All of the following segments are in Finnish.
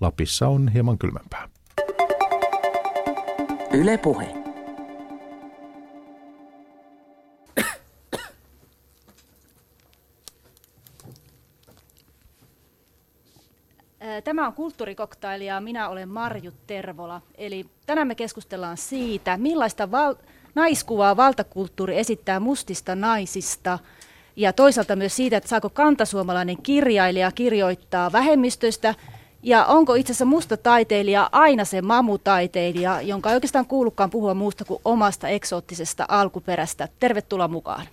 Lapissa on hieman kylmempää. Yle Puhe. Tämä on kulttuurikoktaili ja minä olen Marju Tervola. Eli tänään me keskustellaan siitä, millaista val- naiskuvaa valtakulttuuri esittää mustista naisista ja toisaalta myös siitä, että saako kantasuomalainen kirjailija kirjoittaa vähemmistöistä ja onko itse asiassa musta taiteilija aina se mamutaiteilija, jonka ei oikeastaan kuulukaan puhua muusta kuin omasta eksoottisesta alkuperästä. Tervetuloa mukaan.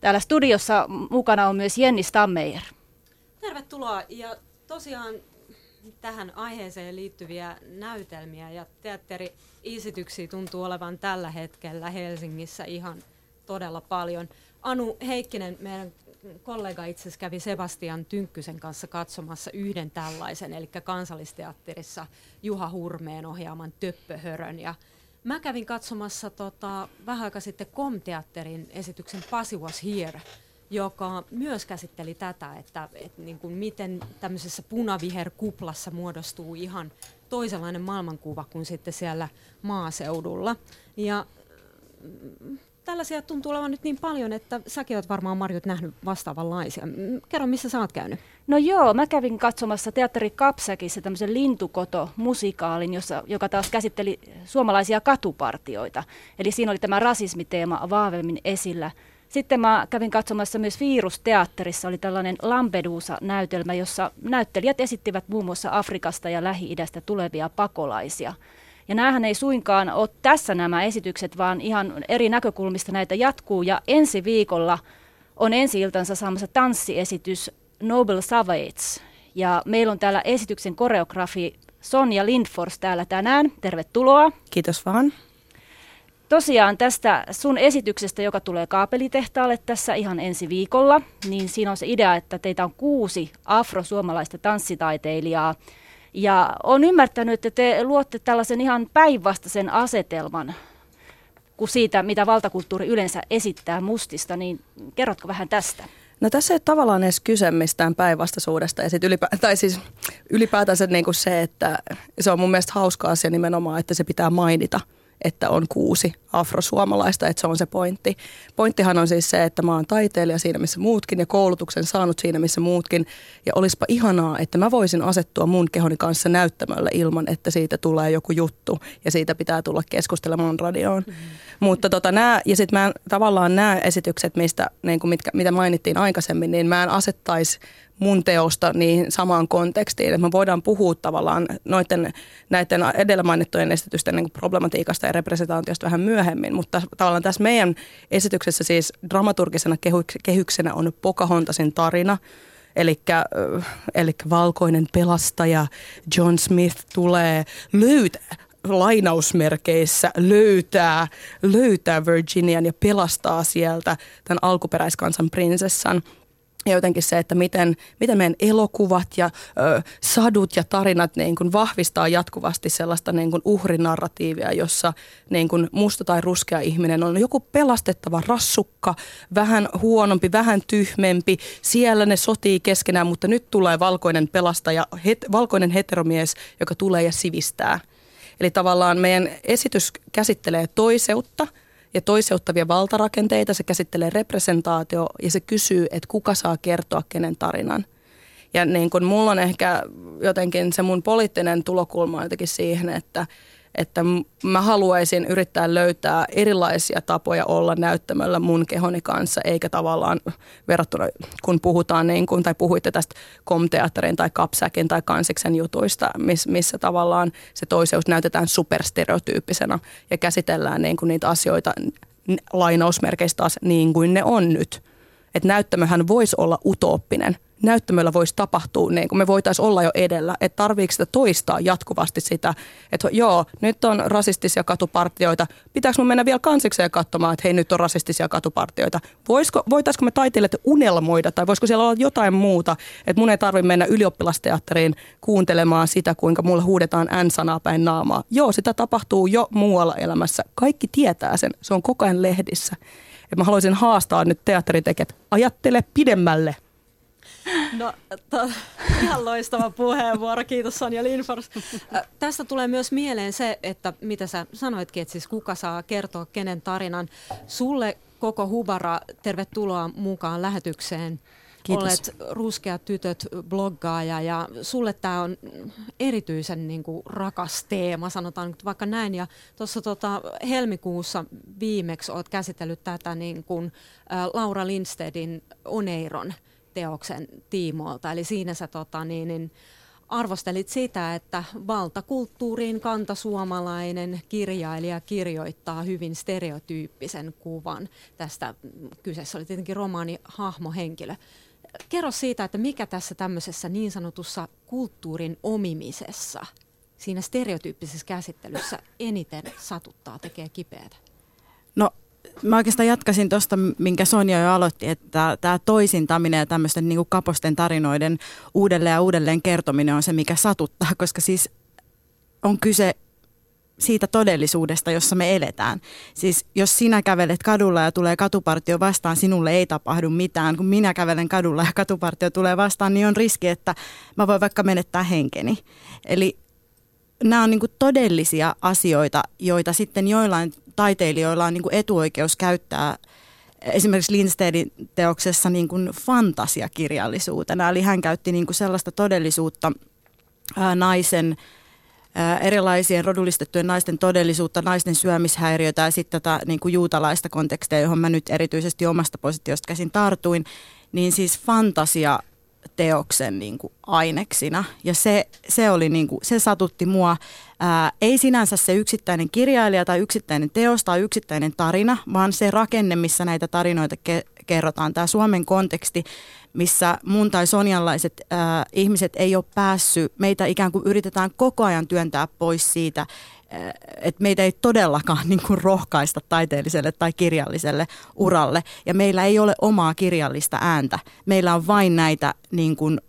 Täällä studiossa mukana on myös Jenni Stammeijer. Tervetuloa ja tosiaan tähän aiheeseen liittyviä näytelmiä ja teatteriesityksiä tuntuu olevan tällä hetkellä Helsingissä ihan todella paljon. Anu Heikkinen, meidän kollega itse asiassa kävi Sebastian Tynkkysen kanssa katsomassa yhden tällaisen, eli kansallisteatterissa Juha Hurmeen ohjaaman Töppöhörön. Ja Mä kävin katsomassa tota, vähän aika sitten Komteatterin esityksen Pasi Was Here, joka myös käsitteli tätä, että, että niin kuin miten tämmöisessä punaviherkuplassa muodostuu ihan toisenlainen maailmankuva kuin sitten siellä maaseudulla. Ja tällaisia tuntuu olevan nyt niin paljon, että säkin olet varmaan Marjut nähnyt vastaavanlaisia. Kerro, missä sä oot käynyt? No joo, mä kävin katsomassa teatteri Kapsäkissä tämmöisen lintukoto-musikaalin, jossa, joka taas käsitteli suomalaisia katupartioita. Eli siinä oli tämä rasismiteema vahvemmin esillä. Sitten mä kävin katsomassa myös Virusteatterissa, oli tällainen Lampedusa-näytelmä, jossa näyttelijät esittivät muun muassa Afrikasta ja Lähi-idästä tulevia pakolaisia – ja näähän ei suinkaan ole tässä nämä esitykset, vaan ihan eri näkökulmista näitä jatkuu. Ja ensi viikolla on ensi iltansa saamassa tanssiesitys Noble Savage. Ja meillä on täällä esityksen koreografi Sonja Lindfors täällä tänään. Tervetuloa. Kiitos vaan. Tosiaan tästä sun esityksestä, joka tulee kaapelitehtaalle tässä ihan ensi viikolla, niin siinä on se idea, että teitä on kuusi afrosuomalaista tanssitaiteilijaa, ja olen ymmärtänyt, että te luotte tällaisen ihan päinvastaisen asetelman kuin siitä, mitä valtakulttuuri yleensä esittää mustista, niin kerrotko vähän tästä? No tässä ei ole tavallaan edes kyse mistään päinvastaisuudesta. Ja sit ylipä, tai siis ylipäätänsä niin kuin se, että se on mun mielestä hauska asia nimenomaan, että se pitää mainita – että on kuusi afrosuomalaista, että se on se pointti. Pointtihan on siis se, että mä oon taiteilija siinä missä muutkin ja koulutuksen saanut siinä missä muutkin. Ja olisipa ihanaa, että mä voisin asettua mun kehoni kanssa näyttämölle ilman, että siitä tulee joku juttu ja siitä pitää tulla keskustelemaan radioon. Mm. Mutta tota, nää, ja sitten mä tavallaan nämä esitykset, mistä, niin kuin mitkä, mitä mainittiin aikaisemmin, niin mä en asettaisi mun teosta niin samaan kontekstiin. Että me voidaan puhua tavallaan noiden, näiden edellä mainittujen esitysten niin problematiikasta ja representaatiosta vähän myöhemmin, mutta tavallaan tässä meidän esityksessä siis dramaturgisena kehyksenä on Pocahontasin tarina, Eli eli valkoinen pelastaja John Smith tulee löytää lainausmerkeissä löytää, löytää Virginian ja pelastaa sieltä tämän alkuperäiskansan prinsessan – ja jotenkin se, että miten, miten meidän elokuvat ja ö, sadut ja tarinat niin kuin vahvistaa jatkuvasti sellaista niin kuin uhrinarratiivia, jossa niin kuin musta tai ruskea ihminen on joku pelastettava rassukka, vähän huonompi, vähän tyhmempi. Siellä ne sotii keskenään, mutta nyt tulee valkoinen pelastaja, het, valkoinen heteromies, joka tulee ja sivistää. Eli tavallaan meidän esitys käsittelee toiseutta – ja toiseuttavia valtarakenteita, se käsittelee representaatio ja se kysyy, että kuka saa kertoa kenen tarinan. Ja niin kun mulla on ehkä jotenkin se mun poliittinen tulokulma jotenkin siihen, että että mä haluaisin yrittää löytää erilaisia tapoja olla näyttämöllä mun kehoni kanssa, eikä tavallaan verrattuna, kun puhutaan niin kuin, tai puhuitte tästä komteatterin tai kapsäkin tai kansiksen jutuista, missä tavallaan se toiseus näytetään superstereotyyppisenä ja käsitellään niin kuin niitä asioita lainausmerkeistä taas niin kuin ne on nyt. Että näyttämöhän voisi olla utooppinen – näyttämöllä voisi tapahtua, niin kuin me voitaisiin olla jo edellä, että tarviiko sitä toistaa jatkuvasti sitä, että joo, nyt on rasistisia katupartioita, pitääkö mun mennä vielä kansikseen katsomaan, että hei nyt on rasistisia katupartioita, Voisiko, voitaisiko me taiteilijat unelmoida tai voisiko siellä olla jotain muuta, että mun ei tarvitse mennä ylioppilasteatteriin kuuntelemaan sitä, kuinka mulla huudetaan N-sanaa päin naamaa. Joo, sitä tapahtuu jo muualla elämässä, kaikki tietää sen, se on koko ajan lehdissä. Et mä haluaisin haastaa nyt teatteritekijät, ajattele pidemmälle. No, to, ihan loistava puheenvuoro. Kiitos Sonja Linfors. Tästä tulee myös mieleen se, että mitä sä sanoitkin, että siis kuka saa kertoa kenen tarinan. Sulle koko Hubara, tervetuloa mukaan lähetykseen. Kiitos. Olet ruskea tytöt bloggaaja ja sulle tämä on erityisen niin kuin, rakas teema, sanotaan vaikka näin. Ja tuossa tota, helmikuussa viimeksi olet käsitellyt tätä niin kuin, ä, Laura Lindstedin Oneiron – teoksen tiimoilta. Eli siinä sä tota, niin, niin, arvostelit sitä, että valtakulttuuriin kantasuomalainen kirjailija kirjoittaa hyvin stereotyyppisen kuvan. Tästä kyseessä oli tietenkin romaani hahmohenkilö. Kerro siitä, että mikä tässä tämmöisessä niin sanotussa kulttuurin omimisessa, siinä stereotyyppisessä käsittelyssä eniten satuttaa, tekee kipeätä? No mä oikeastaan jatkasin tuosta, minkä Sonja jo aloitti, että tämä toisintaminen ja tämmöisten niin kaposten tarinoiden uudelleen ja uudelleen kertominen on se, mikä satuttaa, koska siis on kyse siitä todellisuudesta, jossa me eletään. Siis jos sinä kävelet kadulla ja tulee katupartio vastaan, sinulle ei tapahdu mitään. Kun minä kävelen kadulla ja katupartio tulee vastaan, niin on riski, että mä voin vaikka menettää henkeni. Eli nämä on niin todellisia asioita, joita sitten joillain taiteilijoilla on niin kuin etuoikeus käyttää esimerkiksi Lindstedin teoksessa niin kuin fantasiakirjallisuutena. Eli hän käytti niin kuin sellaista todellisuutta ää, naisen, erilaisien rodullistettujen naisten todellisuutta, naisten syömishäiriötä ja sitten tätä niin kuin juutalaista kontekstia, johon mä nyt erityisesti omasta positiosta käsin tartuin. Niin siis fantasia teoksen niin kuin aineksina. Ja se, se, oli niin kuin, se satutti mua. Ää, ei sinänsä se yksittäinen kirjailija tai yksittäinen teos tai yksittäinen tarina, vaan se rakenne, missä näitä tarinoita ke- kerrotaan. Tämä Suomen konteksti, missä mun tai sonjanlaiset ää, ihmiset ei ole päässyt, meitä ikään kuin yritetään koko ajan työntää pois siitä, että meitä ei todellakaan niin kuin rohkaista taiteelliselle tai kirjalliselle uralle. Ja meillä ei ole omaa kirjallista ääntä. Meillä on vain näitä niin kuin,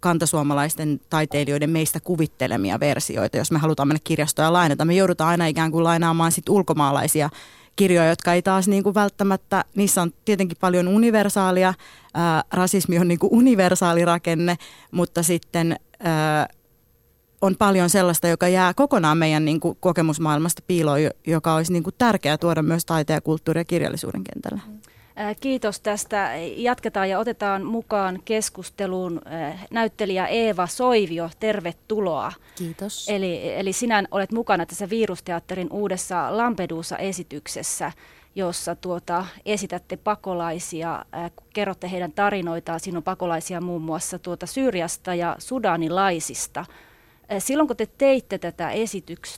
kantasuomalaisten taiteilijoiden meistä kuvittelemia versioita. Jos me halutaan mennä kirjastoja lainata, me joudutaan aina ikään kuin lainaamaan sit ulkomaalaisia kirjoja, jotka ei taas niin kuin välttämättä, niissä on tietenkin paljon universaalia, ää, rasismi on niin kuin universaali rakenne, mutta sitten ää, on paljon sellaista, joka jää kokonaan meidän niin kuin, kokemusmaailmasta piiloon, joka olisi niin kuin, tärkeää tuoda myös taiteen ja kulttuurin ja kirjallisuuden kentällä. Kiitos tästä. Jatketaan ja otetaan mukaan keskusteluun näyttelijä Eeva Soivio. Tervetuloa. Kiitos. Eli, eli sinä olet mukana tässä Virusteatterin uudessa Lampedusa-esityksessä, jossa tuota, esitätte pakolaisia, kerrotte heidän tarinoitaan. Siinä on pakolaisia muun muassa tuota Syyriasta ja sudanilaisista. Silloin kun te teitte tätä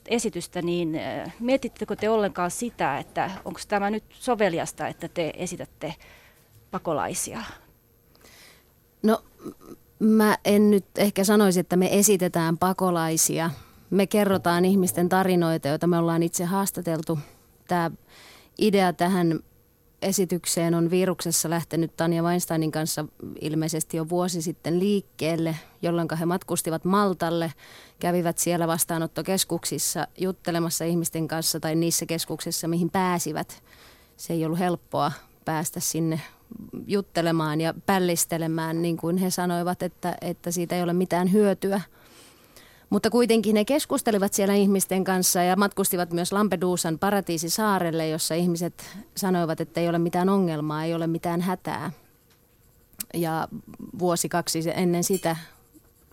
esitystä, niin mietittekö te ollenkaan sitä, että onko tämä nyt soveliasta, että te esitätte pakolaisia? No mä en nyt ehkä sanoisi, että me esitetään pakolaisia. Me kerrotaan ihmisten tarinoita, joita me ollaan itse haastateltu. Tämä idea tähän esitykseen on viruksessa lähtenyt Tanja Weinsteinin kanssa ilmeisesti jo vuosi sitten liikkeelle, jolloin he matkustivat Maltalle, kävivät siellä vastaanottokeskuksissa juttelemassa ihmisten kanssa tai niissä keskuksissa, mihin pääsivät. Se ei ollut helppoa päästä sinne juttelemaan ja pällistelemään, niin kuin he sanoivat, että, että siitä ei ole mitään hyötyä – mutta kuitenkin ne keskustelivat siellä ihmisten kanssa ja matkustivat myös Lampedusan paratiisisaarelle, jossa ihmiset sanoivat, että ei ole mitään ongelmaa, ei ole mitään hätää. Ja vuosi kaksi ennen sitä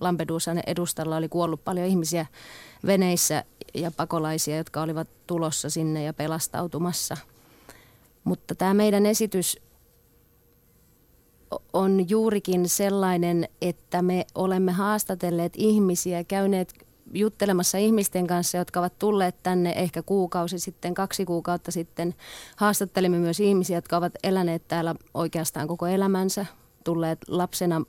Lampedusan edustalla oli kuollut paljon ihmisiä veneissä ja pakolaisia, jotka olivat tulossa sinne ja pelastautumassa. Mutta tämä meidän esitys on juurikin sellainen, että me olemme haastatelleet ihmisiä, käyneet juttelemassa ihmisten kanssa, jotka ovat tulleet tänne ehkä kuukausi sitten, kaksi kuukautta sitten. Haastattelimme myös ihmisiä, jotka ovat eläneet täällä oikeastaan koko elämänsä. tulleet lapsena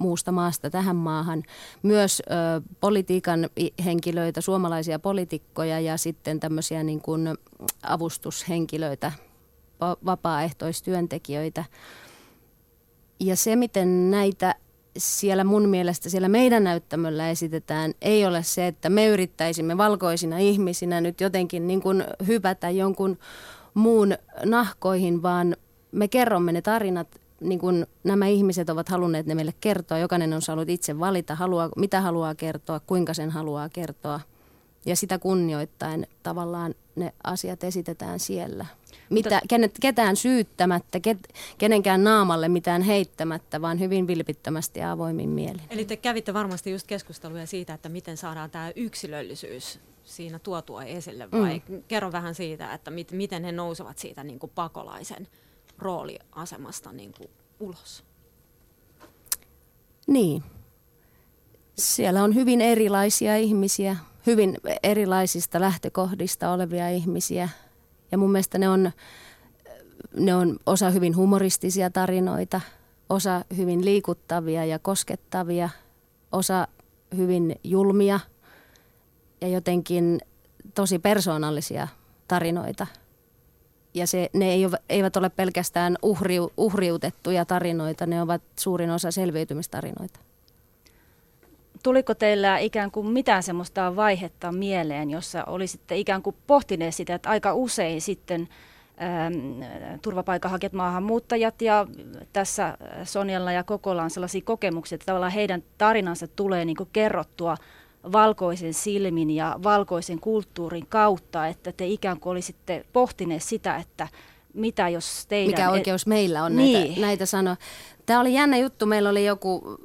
muusta maasta tähän maahan. Myös ö, politiikan henkilöitä, suomalaisia poliitikkoja ja sitten tämmöisiä niin kuin avustushenkilöitä, vapaaehtoistyöntekijöitä. Ja se, miten näitä siellä mun mielestä siellä meidän näyttämöllä esitetään, ei ole se, että me yrittäisimme valkoisina ihmisinä nyt jotenkin niin kuin hypätä jonkun muun nahkoihin, vaan me kerromme ne tarinat, niin kuin nämä ihmiset ovat halunneet ne meille kertoa. Jokainen on saanut itse valita, haluaa, mitä haluaa kertoa, kuinka sen haluaa kertoa. Ja sitä kunnioittain tavallaan ne asiat esitetään siellä. Mitä, kenet, ketään syyttämättä, ket, kenenkään naamalle mitään heittämättä, vaan hyvin vilpittömästi ja avoimin mielin. Eli te kävitte varmasti just keskusteluja siitä, että miten saadaan tämä yksilöllisyys siinä tuotua esille, vai mm. kerro vähän siitä, että mit, miten he nousevat siitä niin kuin pakolaisen rooliasemasta niin kuin ulos? Niin. Siellä on hyvin erilaisia ihmisiä, hyvin erilaisista lähtökohdista olevia ihmisiä. Ja mun mielestä ne on, ne on osa hyvin humoristisia tarinoita, osa hyvin liikuttavia ja koskettavia, osa hyvin julmia ja jotenkin tosi persoonallisia tarinoita. Ja se, ne ei, eivät ole pelkästään uhriu, uhriutettuja tarinoita, ne ovat suurin osa selviytymistarinoita. Tuliko teillä ikään kuin mitään semmoista vaihetta mieleen, jossa olisitte ikään kuin pohtineet sitä, että aika usein sitten ähm, turvapaikanhakijat, maahanmuuttajat ja tässä Sonjalla ja Kokolla on sellaisia kokemuksia, että tavallaan heidän tarinansa tulee niin kuin kerrottua valkoisen silmin ja valkoisen kulttuurin kautta, että te ikään kuin olisitte pohtineet sitä, että mitä jos teidän... Mikä oikeus meillä on niin. näitä, näitä sanoa. Tämä oli jännä juttu. Meillä oli joku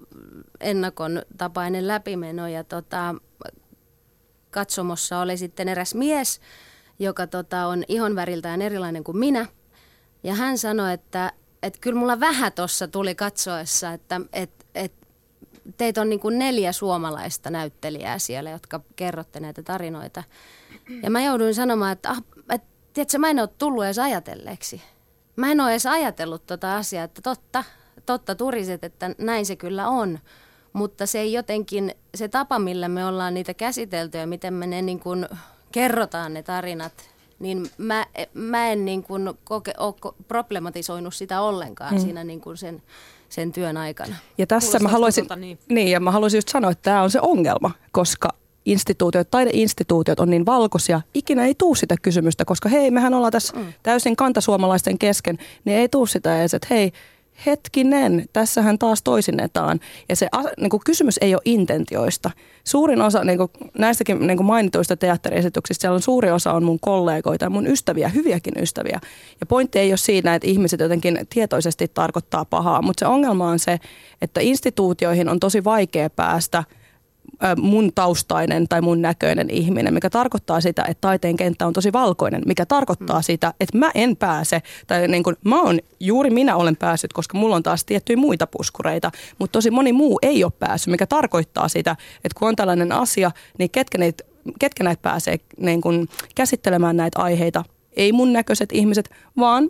ennakon tapainen läpimeno ja tota, katsomossa oli sitten eräs mies, joka tota, on ihonväriltään erilainen kuin minä. Ja hän sanoi, että, että kyllä mulla vähän tuossa tuli katsoessa, että, että, että teitä on niin kuin neljä suomalaista näyttelijää siellä, jotka kerrotte näitä tarinoita. Ja mä jouduin sanomaan, että, ah, että tiedätkö, mä en ole tullut edes ajatelleeksi. Mä en ole edes ajatellut tota asiaa, että totta, totta turiset, että näin se kyllä on. Mutta se ei jotenkin, se tapa, millä me ollaan niitä käsitelty ja miten me ne niin kuin kerrotaan ne tarinat, niin mä, mä en niin kuin koke, ole problematisoinut sitä ollenkaan hmm. siinä niin kuin sen, sen työn aikana. Ja tässä mä haluaisin, niin. Niin, ja mä haluaisin just sanoa, että tämä on se ongelma, koska instituutiot, taideinstituutiot on niin valkoisia, ikinä ei tuu sitä kysymystä, koska hei, mehän ollaan tässä mm. täysin kantasuomalaisten kesken, niin ei tuu sitä edes, että hei, hetkinen, tässähän taas toisinnetaan. Ja se niin kuin kysymys ei ole intentioista. Suurin osa niin kuin näistäkin niin kuin mainituista teatteriesityksistä, siellä on suuri osa on mun kollegoita ja mun ystäviä, hyviäkin ystäviä. Ja pointti ei ole siinä, että ihmiset jotenkin tietoisesti tarkoittaa pahaa, mutta se ongelma on se, että instituutioihin on tosi vaikea päästä – mun taustainen tai mun näköinen ihminen, mikä tarkoittaa sitä, että taiteen kenttä on tosi valkoinen, mikä tarkoittaa mm. sitä, että mä en pääse, tai niin kuin mä on, juuri minä olen päässyt, koska mulla on taas tiettyjä muita puskureita, mutta tosi moni muu ei ole päässyt, mikä tarkoittaa sitä, että kun on tällainen asia, niin ketkä näitä, ketkä näitä pääsee niin kuin käsittelemään näitä aiheita, ei mun näköiset ihmiset, vaan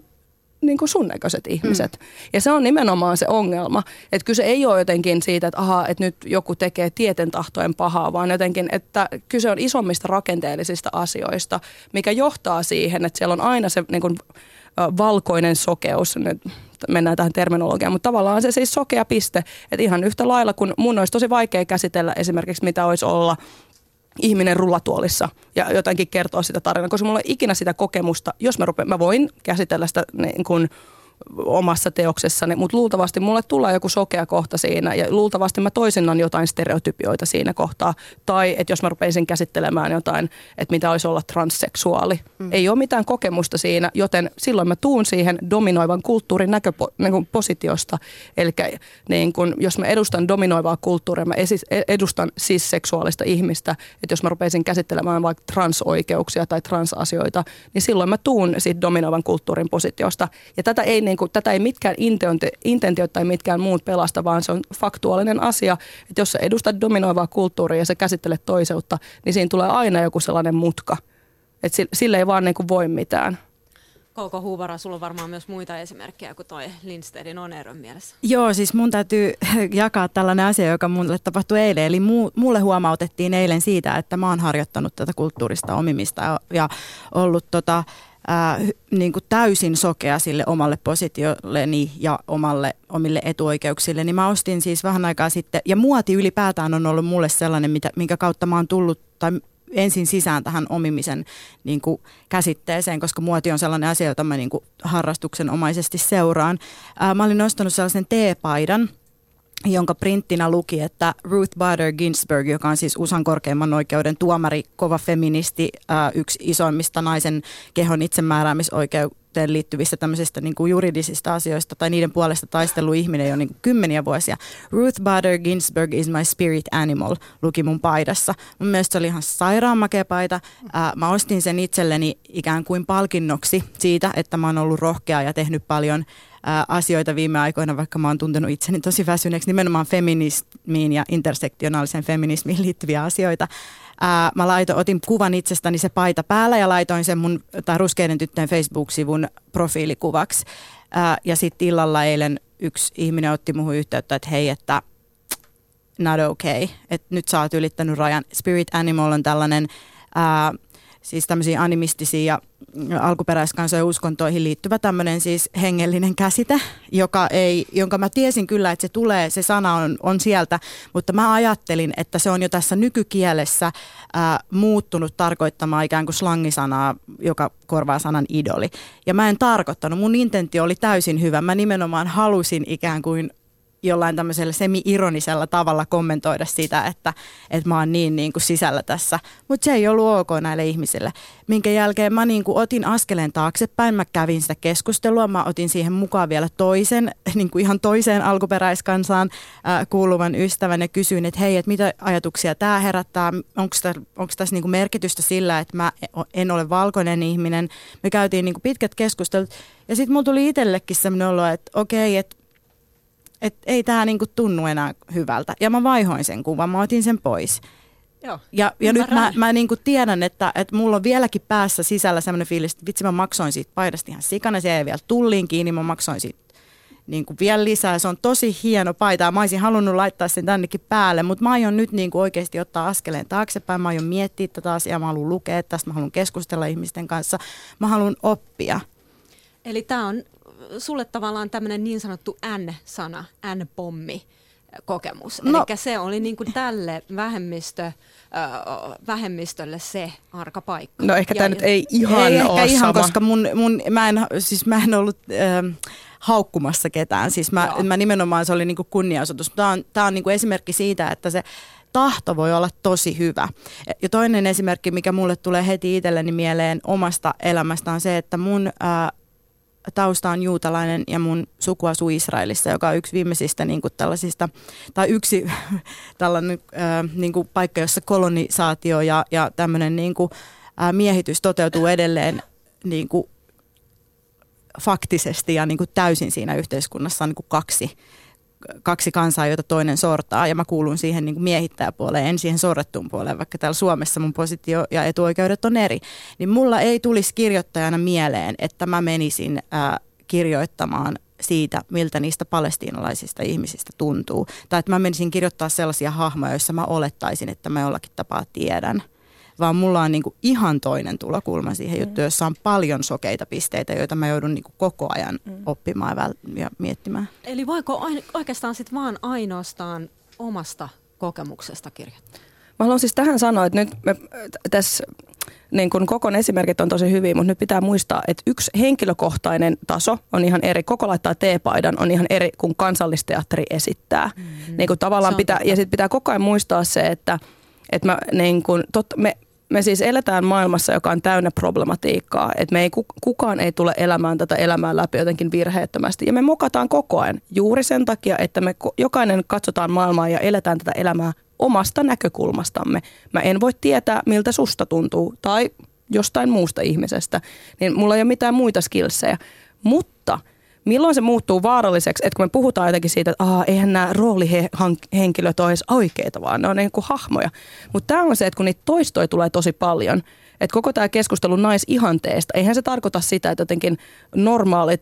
niin kuin sun näköiset ihmiset. Mm. Ja se on nimenomaan se ongelma. Että kyse ei ole jotenkin siitä, että aha, että nyt joku tekee tieten tahtojen pahaa, vaan jotenkin, että kyse on isommista rakenteellisista asioista, mikä johtaa siihen, että siellä on aina se niin kuin, valkoinen sokeus, nyt mennään tähän terminologiaan, mutta tavallaan se siis sokea piste, että ihan yhtä lailla kun mun olisi tosi vaikea käsitellä esimerkiksi mitä olisi olla ihminen rullatuolissa ja jotenkin kertoa sitä tarinaa, koska mulla ei ikinä sitä kokemusta. Jos mä, rupean, mä voin käsitellä sitä niin kuin omassa teoksessani, mutta luultavasti mulle tulee joku sokea kohta siinä ja luultavasti mä toisinnan jotain stereotypioita siinä kohtaa. Tai että jos mä rupeisin käsittelemään jotain, että mitä olisi olla transseksuaali. Mm. Ei ole mitään kokemusta siinä, joten silloin mä tuun siihen dominoivan kulttuurin näköpositiosta. Eli niin kun, jos mä edustan dominoivaa kulttuuria, mä edustan siis seksuaalista ihmistä, että jos mä rupeisin käsittelemään vaikka transoikeuksia tai transasioita, niin silloin mä tuun siitä dominoivan kulttuurin positiosta. Ja tätä ei niin kuin, tätä ei mitkään intentiot tai mitkään muut pelasta, vaan se on faktuaalinen asia, että jos sä edustat dominoivaa kulttuuria ja sä käsittelet toiseutta, niin siinä tulee aina joku sellainen mutka. Että sille ei vaan niin kuin voi mitään. Koko Huuvara, sulla on varmaan myös muita esimerkkejä kuin toi Lindstedin Oneron mielessä. Joo, siis mun täytyy jakaa tällainen asia, joka mulle tapahtui eilen. Eli mulle huomautettiin eilen siitä, että mä oon harjoittanut tätä kulttuurista omimista ja, ja ollut tota, ää, niin kuin täysin sokea sille omalle positiolleni ja omalle, omille etuoikeuksille, niin mä ostin siis vähän aikaa sitten, ja muoti ylipäätään on ollut mulle sellainen, mitä, minkä kautta mä oon tullut, tai ensin sisään tähän omimisen niin kuin, käsitteeseen, koska muoti on sellainen asia, jota mä niin kuin, harrastuksenomaisesti seuraan. Ää, mä olin nostanut sellaisen teepaidan, jonka printtinä luki, että Ruth Bader Ginsburg, joka on siis USAn korkeimman oikeuden tuomari, kova feministi, ää, yksi isoimmista naisen kehon itsemääräämisoikeuteen liittyvistä tämmöisistä niin kuin juridisista asioista tai niiden puolesta taistelu ihminen jo niin kuin kymmeniä vuosia. Ruth Bader Ginsburg is my spirit animal, luki mun paidassa. Mun mielestä se oli ihan sairaan makea paita. Ää, mä ostin sen itselleni ikään kuin palkinnoksi siitä, että mä oon ollut rohkea ja tehnyt paljon asioita viime aikoina, vaikka mä oon tuntenut itseni tosi väsyneeksi, nimenomaan feminismiin ja intersektionaaliseen feminismiin liittyviä asioita. Ää, mä laitoin, otin kuvan itsestäni se paita päällä ja laitoin sen mun tai ruskeiden tyttöjen Facebook-sivun profiilikuvaksi. Ää, ja sitten illalla eilen yksi ihminen otti muhun yhteyttä, että hei, että not okay, että nyt sä oot ylittänyt rajan. Spirit Animal on tällainen ää, siis tämmöisiä animistisia ja alkuperäiskansojen uskontoihin liittyvä tämmöinen siis hengellinen käsite, joka ei, jonka mä tiesin kyllä, että se tulee, se sana on, on sieltä, mutta mä ajattelin, että se on jo tässä nykykielessä ää, muuttunut tarkoittamaan ikään kuin slangisanaa, joka korvaa sanan idoli. Ja mä en tarkoittanut, mun intentio oli täysin hyvä, mä nimenomaan halusin ikään kuin jollain tämmöisellä semi-ironisella tavalla kommentoida sitä, että, että mä oon niin, niin kuin sisällä tässä. Mutta se ei ollut ok näille ihmisille. Minkä jälkeen mä niin kuin otin askeleen taaksepäin, mä kävin sitä keskustelua, mä otin siihen mukaan vielä toisen, niin kuin ihan toiseen alkuperäiskansaan äh, kuuluvan ystävän ja kysyin, että hei, että mitä ajatuksia tämä herättää, onko tässä niin kuin merkitystä sillä, että mä en ole valkoinen ihminen. Me käytiin niin kuin pitkät keskustelut ja sitten mulla tuli itsellekin sellainen olo, että okei, että että ei tämä niinku tunnu enää hyvältä. Ja mä vaihoin sen kuvan, mä otin sen pois. Joo, ja, ja nyt mä, mä niinku tiedän, että, että mulla on vieläkin päässä sisällä sellainen fiilis, että vitsi mä maksoin siitä paidasta ihan sikana, se ei vielä tulliin kiinni, mä maksoin siitä niin kuin vielä lisää. Se on tosi hieno paita mä olisin halunnut laittaa sen tännekin päälle, mutta mä aion nyt niin kuin oikeasti ottaa askeleen taaksepäin. Mä aion miettiä tätä asiaa, mä haluan lukea tästä, mä haluan keskustella ihmisten kanssa, mä haluan oppia. Eli tämä on sulle tavallaan tämmöinen niin sanottu N-sana, N-pommi kokemus. No. Eli se oli niin kuin tälle vähemmistö, vähemmistölle se arka paikka. No ehkä tämä nyt ei ihan ei ole ihan, koska mun, mun, mä, en, siis mä en ollut... Äh, haukkumassa ketään. Siis mä, mä nimenomaan se oli niin kunniaosoitus. Tämä on, tää on niin esimerkki siitä, että se tahto voi olla tosi hyvä. Ja toinen esimerkki, mikä mulle tulee heti itselleni mieleen omasta elämästä on se, että mun ää, tausta on juutalainen ja mun suku asuu Israelissa, joka on yksi viimeisistä niin kuin tällaisista, tai yksi tällainen äh, niin kuin paikka, jossa kolonisaatio ja, ja tämmöinen niin kuin, äh, miehitys toteutuu edelleen niin kuin faktisesti ja niin kuin täysin siinä yhteiskunnassa on niin kuin kaksi kaksi kansaa, joita toinen sortaa, ja mä kuulun siihen niin kuin miehittäjäpuoleen, en siihen sorrettuun puoleen, vaikka täällä Suomessa mun positio ja etuoikeudet on eri, niin mulla ei tulisi kirjoittajana mieleen, että mä menisin ää, kirjoittamaan siitä, miltä niistä palestiinalaisista ihmisistä tuntuu. Tai että mä menisin kirjoittaa sellaisia hahmoja, joissa mä olettaisin, että mä jollakin tapaa tiedän – vaan mulla on niinku ihan toinen tulokulma siihen mm. juttuun, jossa on paljon sokeita pisteitä, joita mä joudun niinku koko ajan mm. oppimaan ja, ja miettimään. Eli voiko oikeastaan sitten vaan ainoastaan omasta kokemuksesta kirjoittaa? Mä haluan siis tähän sanoa, että nyt me tässä niin kun kokon esimerkit on tosi hyviä, mutta nyt pitää muistaa, että yksi henkilökohtainen taso on ihan eri. Koko laittaa teepaidan on ihan eri, kun kansallisteatteri esittää. Mm-hmm. Niin kun tavallaan pitää, ja sitten pitää koko ajan muistaa se, että, että mä, niin kun, tot, me, me siis eletään maailmassa, joka on täynnä problematiikkaa. Että me ei, kukaan ei tule elämään tätä elämää läpi jotenkin virheettömästi. Ja me mokataan koko ajan juuri sen takia, että me jokainen katsotaan maailmaa ja eletään tätä elämää omasta näkökulmastamme. Mä en voi tietää, miltä susta tuntuu tai jostain muusta ihmisestä. Niin mulla ei ole mitään muita skillsejä. Mutta – milloin se muuttuu vaaralliseksi, että kun me puhutaan jotenkin siitä, että Aa, eihän nämä roolihenkilöt ole edes oikeita, vaan ne on niin kuin hahmoja. Mutta tämä on se, että kun niitä toistoja tulee tosi paljon, että koko tämä keskustelu naisihanteesta, eihän se tarkoita sitä, että jotenkin normaalit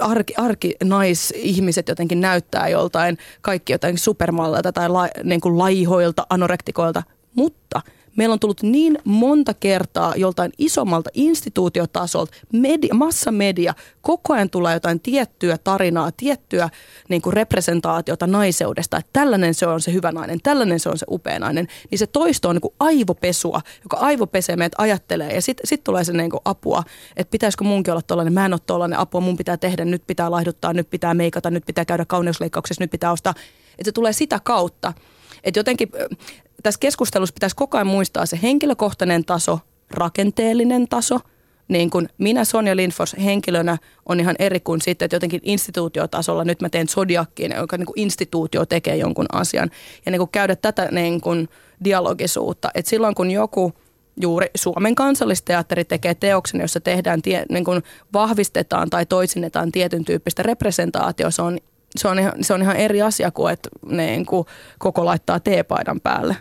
arki, arki naisihmiset jotenkin näyttää joltain kaikki jotain supermalleilta tai la, niin kuin laihoilta, anorektikoilta, mutta – Meillä on tullut niin monta kertaa joltain isommalta instituutiotasolta, media, massamedia, koko ajan tulee jotain tiettyä tarinaa, tiettyä niin kuin representaatiota naiseudesta, että tällainen se on se hyvä nainen, tällainen se on se upea nainen, niin se toisto on niin kuin aivopesua, joka aivopesee meidät ajattelee. Ja sitten sit tulee se niin kuin apua, että pitäisikö munkin olla tollainen, mä en ole tollainen, apua mun pitää tehdä, nyt pitää laihduttaa, nyt pitää meikata, nyt pitää käydä kauneusleikkauksessa, nyt pitää ostaa, että se tulee sitä kautta. Että jotenkin tässä keskustelussa pitäisi koko ajan muistaa se henkilökohtainen taso, rakenteellinen taso. Niin kuin minä Sonja Lindfors henkilönä on ihan eri kuin sitten, että jotenkin instituutiotasolla nyt mä teen Zodiakkiin, joka niin kuin instituutio tekee jonkun asian. Ja niin kuin käydä tätä niin kuin dialogisuutta. Että silloin kun joku juuri Suomen kansallisteatteri tekee teoksen, jossa tehdään, tie, niin kuin vahvistetaan tai toisinnetaan tietyn tyyppistä representaatio, se on se on, se on ihan eri asia kuin, että niin kuin koko laittaa teepaidan päälle.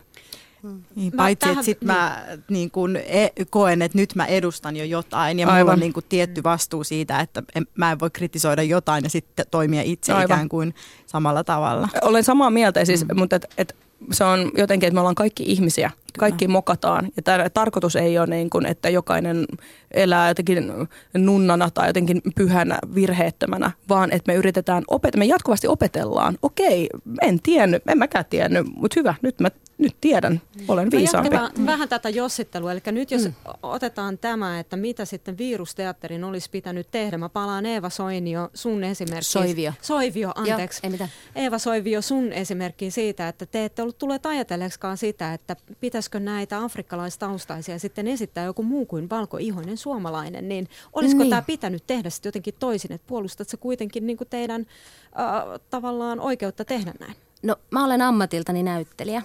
Niin, paitsi, tähän, että sitten niin. mä niin kun, e, koen, että nyt mä edustan jo jotain ja Aivan. mulla on niin kun, tietty vastuu siitä, että en, mä en voi kritisoida jotain ja sitten toimia itse Aivan. ikään kuin samalla tavalla. Olen samaa mieltä, siis, mm. mutta et, et, se on jotenkin, että me ollaan kaikki ihmisiä, kaikki Kyllä. mokataan. Ja tämä tarkoitus ei ole niin kuin, että jokainen elää jotenkin nunnana tai jotenkin pyhänä virheettömänä, vaan että me yritetään opetella, me jatkuvasti opetellaan. Okei, en tiennyt, en mäkään tiennyt, mutta hyvä, nyt mä nyt tiedän, olen viisaampi. No vähän tätä jossittelua, eli nyt jos mm. otetaan tämä, että mitä sitten virusteatterin olisi pitänyt tehdä. Mä palaan Eeva Soinio sun esimerkki. Soivio. Soivio, anteeksi. Joo, ei mitään. Eeva Soivio sun esimerkkiin siitä, että te ette ollut tulleet ajatelleeksikaan sitä, että pitäisikö näitä afrikkalaistaustaisia sitten esittää joku muu kuin valkoihoinen suomalainen, niin olisiko niin. tämä pitänyt tehdä sitten jotenkin toisin, että puolustat se kuitenkin niin kuin teidän äh, tavallaan oikeutta tehdä näin? No mä olen ammatiltani näyttelijä.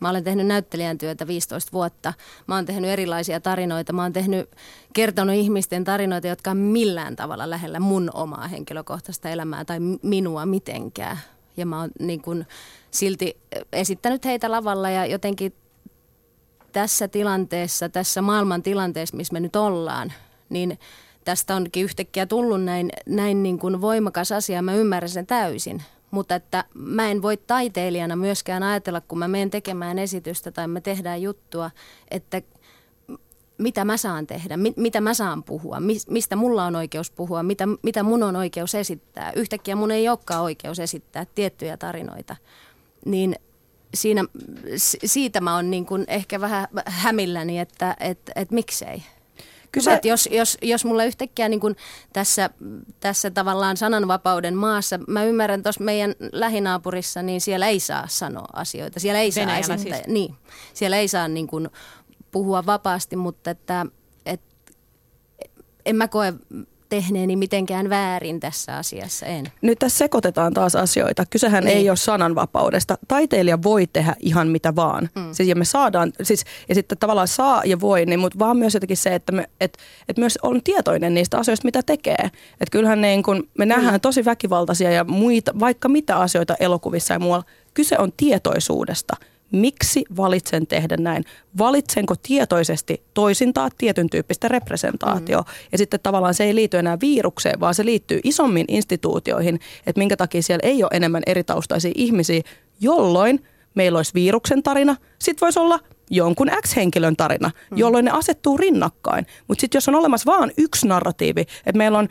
Mä olen tehnyt näyttelijän työtä 15 vuotta. Mä oon tehnyt erilaisia tarinoita. Mä oon tehnyt, kertonut ihmisten tarinoita, jotka on millään tavalla lähellä mun omaa henkilökohtaista elämää tai minua mitenkään. Ja mä oon niin kun silti esittänyt heitä lavalla ja jotenkin tässä tilanteessa, tässä maailman tilanteessa, missä me nyt ollaan, niin tästä onkin yhtäkkiä tullut näin, näin niin kuin voimakas asia. Mä ymmärrän sen täysin. Mutta että mä en voi taiteilijana myöskään ajatella, kun mä menen tekemään esitystä tai me tehdään juttua, että mitä mä saan tehdä, mit, mitä mä saan puhua, mistä mulla on oikeus puhua, mitä, mitä mun on oikeus esittää. Yhtäkkiä mun ei olekaan oikeus esittää tiettyjä tarinoita. Niin siinä, siitä mä oon niin kuin ehkä vähän hämilläni, että et, et miksei. Kyllä että jos, jos, jos mulla yhtäkkiä niin kuin tässä, tässä tavallaan sananvapauden maassa, mä ymmärrän tuossa meidän lähinaapurissa, niin siellä ei saa sanoa asioita. Siellä ei saa esittää, siis. niin, siellä ei saa niin kuin puhua vapaasti, mutta että, et, en mä koe tehneeni mitenkään väärin tässä asiassa, en. Nyt tässä sekoitetaan taas asioita. Kysehän niin. ei ole sananvapaudesta. Taiteilija voi tehdä ihan mitä vaan. Mm. Siis, ja me saadaan, siis, ja sitten tavallaan saa ja voi, niin, mutta vaan myös jotenkin se, että, me, et, et myös on tietoinen niistä asioista, mitä tekee. Että kyllähän niin kun me nähdään tosi väkivaltaisia ja muita, vaikka mitä asioita elokuvissa ja muualla. Kyse on tietoisuudesta miksi valitsen tehdä näin. Valitsenko tietoisesti toisintaa tietyn tyyppistä representaatio. Mm. Ja sitten tavallaan se ei liity enää virukseen, vaan se liittyy isommin instituutioihin, että minkä takia siellä ei ole enemmän eritaustaisia ihmisiä, jolloin meillä olisi viruksen tarina, sitten voisi olla jonkun X-henkilön tarina, jolloin ne asettuu rinnakkain. Mutta sitten jos on olemassa vain yksi narratiivi, että meillä on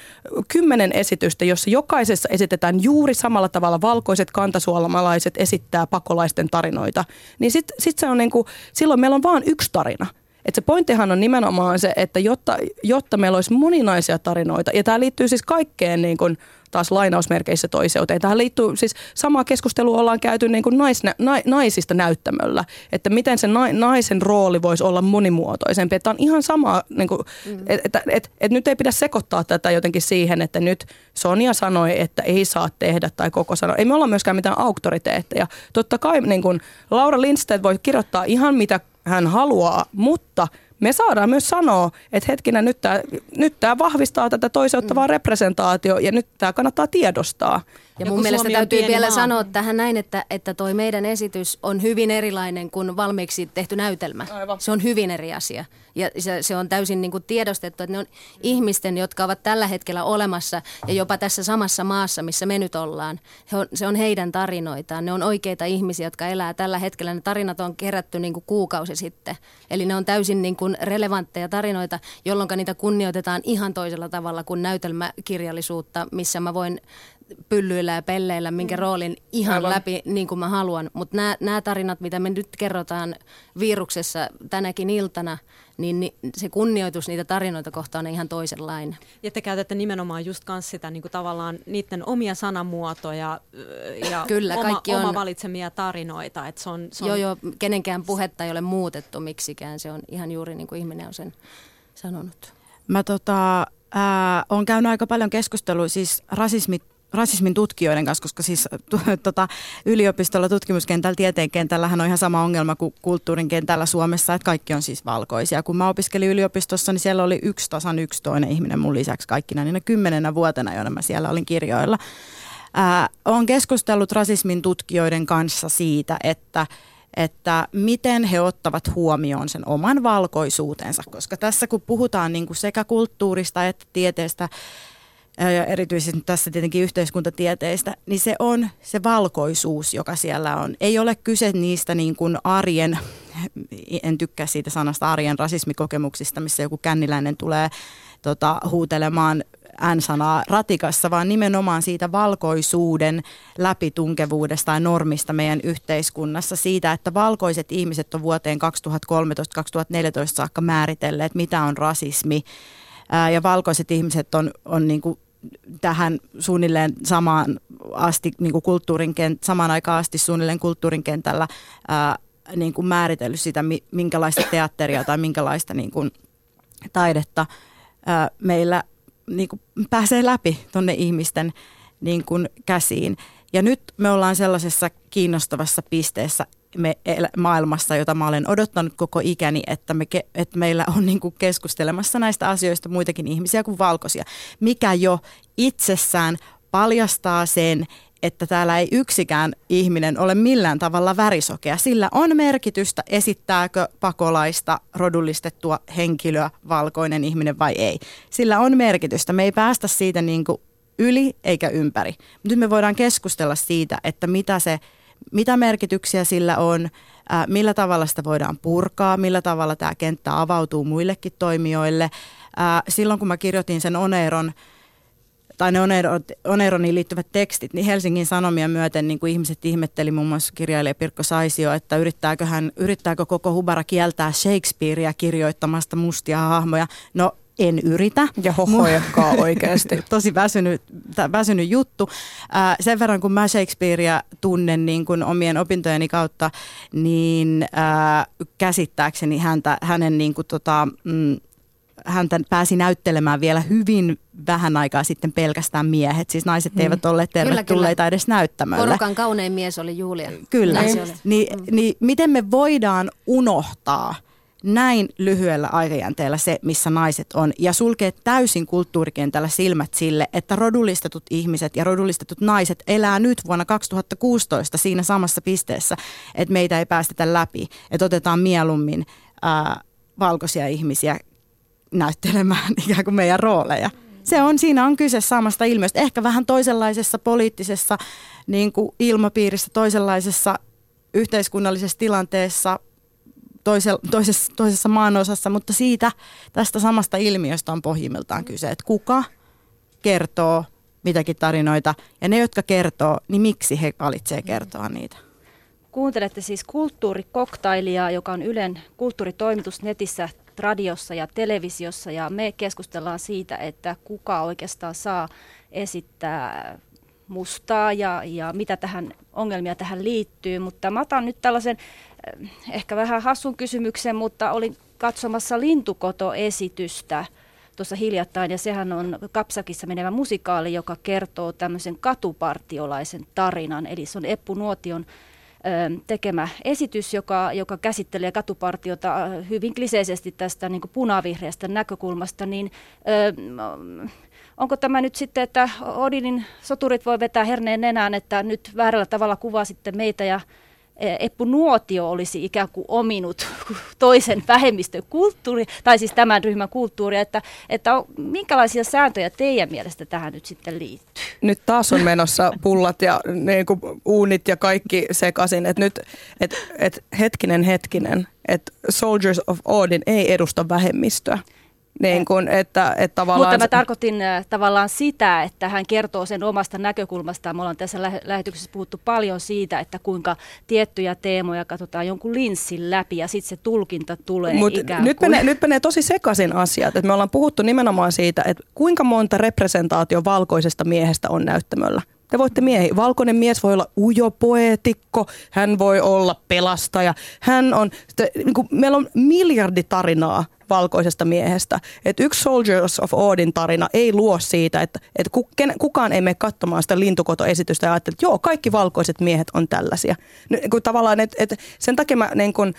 kymmenen esitystä, jossa jokaisessa esitetään juuri samalla tavalla valkoiset kantasuolamalaiset esittää pakolaisten tarinoita, niin sitten sit se on niinku, silloin meillä on vain yksi tarina. Et se pointtihan on nimenomaan se, että jotta, jotta meillä olisi moninaisia tarinoita, ja tämä liittyy siis kaikkeen niin kuin, taas lainausmerkeissä toiseuteen. Tähän liittyy siis samaa keskustelua ollaan käyty niin kuin nais, na, naisista näyttämöllä, että miten se na, naisen rooli voisi olla monimuotoisempi. Että on ihan sama, niin kuin, mm. että et, et, et nyt ei pidä sekoittaa tätä jotenkin siihen, että nyt Sonja sanoi, että ei saa tehdä tai koko sanoi. Ei me olla myöskään mitään auktoriteetteja. Totta kai niin kuin Laura Lindstedt voi kirjoittaa ihan mitä hän haluaa, mutta me saadaan myös sanoa, että hetkinen, nyt tämä nyt tää vahvistaa tätä toiseuttavaa mm. representaatio ja nyt tämä kannattaa tiedostaa. Ja mun mielestä Suomi täytyy vielä maa. sanoa tähän näin, että, että toi meidän esitys on hyvin erilainen kuin valmiiksi tehty näytelmä. Aivan. Se on hyvin eri asia. Ja se, se on täysin niin kuin tiedostettu, että ne on ihmisten, jotka ovat tällä hetkellä olemassa ja jopa tässä samassa maassa, missä me nyt ollaan. He on, se on heidän tarinoitaan. Ne on oikeita ihmisiä, jotka elää tällä hetkellä. Ne tarinat on kerätty niin kuin kuukausi sitten. Eli ne on täysin niin kuin relevantteja tarinoita, jolloin niitä kunnioitetaan ihan toisella tavalla kuin näytelmäkirjallisuutta, missä mä voin pyllyillä ja pelleillä, minkä roolin ihan Aivan. läpi niin kuin mä haluan. Mutta nämä tarinat, mitä me nyt kerrotaan viruksessa tänäkin iltana, niin ni- se kunnioitus niitä tarinoita kohtaan on ihan toisenlainen. Ja te käytätte nimenomaan just kans sitä niin kuin tavallaan niiden omia sanamuotoja ja Kyllä, oma, kaikki on- oma valitsemia tarinoita. Et se on, se on, Joo, joo, kenenkään puhetta ei ole muutettu miksikään. Se on ihan juuri niin kuin ihminen on sen sanonut. Mä tota, ää, on käynyt aika paljon keskustelua siis rasismi, rasismin tutkijoiden kanssa, koska siis tu, tota, yliopistolla, tutkimuskentällä, tieteen kentällähän on ihan sama ongelma kuin kulttuurin kentällä Suomessa, että kaikki on siis valkoisia. Kun mä opiskelin yliopistossa, niin siellä oli yksi tasan yksi toinen ihminen mun lisäksi kaikkina niinä kymmenenä vuotena, joina mä siellä olin kirjoilla. Olen keskustellut rasismin tutkijoiden kanssa siitä, että että miten he ottavat huomioon sen oman valkoisuutensa, koska tässä kun puhutaan niin kuin sekä kulttuurista että tieteestä, ja erityisesti tässä tietenkin yhteiskuntatieteistä, niin se on se valkoisuus, joka siellä on. Ei ole kyse niistä niin kuin arjen, en tykkää siitä sanasta arjen rasismikokemuksista, missä joku känniläinen tulee tota, huutelemaan N-sanaa ratikassa, vaan nimenomaan siitä valkoisuuden läpitunkevuudesta ja normista meidän yhteiskunnassa. Siitä, että valkoiset ihmiset on vuoteen 2013-2014 saakka määritelleet, mitä on rasismi. Ja valkoiset ihmiset on, on niin kuin tähän suunnilleen samaan asti, niin kuin kulttuurin kent, samaan aikaan asti suunnilleen kulttuurin kentällä ää, niin kuin määritellyt sitä, mi- minkälaista teatteria tai minkälaista niin kuin taidetta ää, meillä niin kuin pääsee läpi tuonne ihmisten niin kuin käsiin. Ja nyt me ollaan sellaisessa kiinnostavassa pisteessä me maailmassa, jota mä olen odottanut koko ikäni, että, me että meillä on niin kuin keskustelemassa näistä asioista muitakin ihmisiä kuin valkoisia, mikä jo itsessään paljastaa sen, että täällä ei yksikään ihminen ole millään tavalla värisokea. Sillä on merkitystä, esittääkö pakolaista rodullistettua henkilöä valkoinen ihminen vai ei. Sillä on merkitystä. Me ei päästä siitä niin kuin yli eikä ympäri. Nyt me voidaan keskustella siitä, että mitä, se, mitä merkityksiä sillä on, ää, millä tavalla sitä voidaan purkaa, millä tavalla tämä kenttä avautuu muillekin toimijoille. Ää, silloin kun mä kirjoitin sen Oneeron, tai ne Onero, Oneroniin liittyvät tekstit, niin Helsingin Sanomia myöten niin kuin ihmiset ihmetteli muun muassa kirjailija Pirkko Saisio, että yrittääkö, hän, yrittääkö koko Hubara kieltää Shakespearea kirjoittamasta mustia hahmoja. No en yritä. Ja hohojakkaa oikeasti. Tosi väsynyt, väsynyt juttu. Ää, sen verran kun mä Shakespearea tunnen niin kuin omien opintojeni kautta, niin ää, käsittääkseni häntä, hänen niin kuin tota, mm, häntä pääsi näyttelemään vielä hyvin vähän aikaa sitten pelkästään miehet. Siis naiset Hmm. eivät olleet Kyllä, tervetulleita edes näyttämölle. Porukan kaunein mies oli Julia. Kyllä. Näin se oli. Niin, niin miten me voidaan unohtaa näin lyhyellä aikajänteellä se, missä naiset on, ja sulkee täysin kulttuurikentällä silmät sille, että rodullistetut ihmiset ja rodullistetut naiset elää nyt vuonna 2016 siinä samassa pisteessä, että meitä ei päästetä läpi, että otetaan mieluummin ää, valkoisia ihmisiä näyttelemään ikään kuin meidän rooleja. Se on, siinä on kyse samasta ilmiöstä, ehkä vähän toisenlaisessa poliittisessa niin kuin ilmapiirissä, toisenlaisessa yhteiskunnallisessa tilanteessa, toisella, toisessa, toisessa maanosassa, mutta siitä tästä samasta ilmiöstä on pohjimmiltaan kyse, että kuka kertoo mitäkin tarinoita. Ja ne, jotka kertoo, niin miksi he valitsee kertoa niitä. Kuuntelette siis kulttuurikoktailia, joka on Ylen kulttuuritoimitus netissä, radiossa ja televisiossa. Ja me keskustellaan siitä, että kuka oikeastaan saa esittää mustaa ja, ja mitä tähän ongelmia tähän liittyy, mutta mä otan nyt tällaisen ehkä vähän hassun kysymyksen, mutta olin katsomassa Lintukoto-esitystä tuossa hiljattain, ja sehän on Kapsakissa menevä musikaali, joka kertoo tämmöisen katupartiolaisen tarinan, eli se on Eppu Nuotion tekemä esitys, joka, joka käsittelee katupartiota hyvin kliseisesti tästä niin punavihreästä näkökulmasta, niin ö, onko tämä nyt sitten, että Odinin soturit voi vetää herneen nenään, että nyt väärällä tavalla kuvaa sitten meitä ja Eppu Nuotio olisi ikään kuin ominut toisen vähemmistön kulttuuri, tai siis tämän ryhmän kulttuuria, että, että on, minkälaisia sääntöjä teidän mielestä tähän nyt sitten liittyy? Nyt taas on menossa pullat ja niin kuin uunit ja kaikki sekaisin, että nyt, et, et hetkinen hetkinen, että Soldiers of Odin ei edusta vähemmistöä. Niin kun, että, että tavallaan... Mutta mä tarkoitin äh, tavallaan sitä, että hän kertoo sen omasta näkökulmastaan. Me ollaan tässä lä- lähetyksessä puhuttu paljon siitä, että kuinka tiettyjä teemoja katsotaan jonkun linssin läpi ja sitten se tulkinta tulee Mut ikään nyt kuin. Menee, nyt menee tosi sekaisin asiat. Että me ollaan puhuttu nimenomaan siitä, että kuinka monta representaatio valkoisesta miehestä on näyttämöllä. Te voitte miehi. Valkoinen mies voi olla ujo poetikko, hän voi olla pelastaja. Hän on, niin kuin, meillä on miljardi tarinaa valkoisesta miehestä. Et yksi Soldiers of Odin tarina ei luo siitä, että, että kukaan ei mene katsomaan sitä lintukotoesitystä ja ajattele, että joo, kaikki valkoiset miehet on tällaisia. Niin, kun tavallaan, että, että sen takia mä niin kun,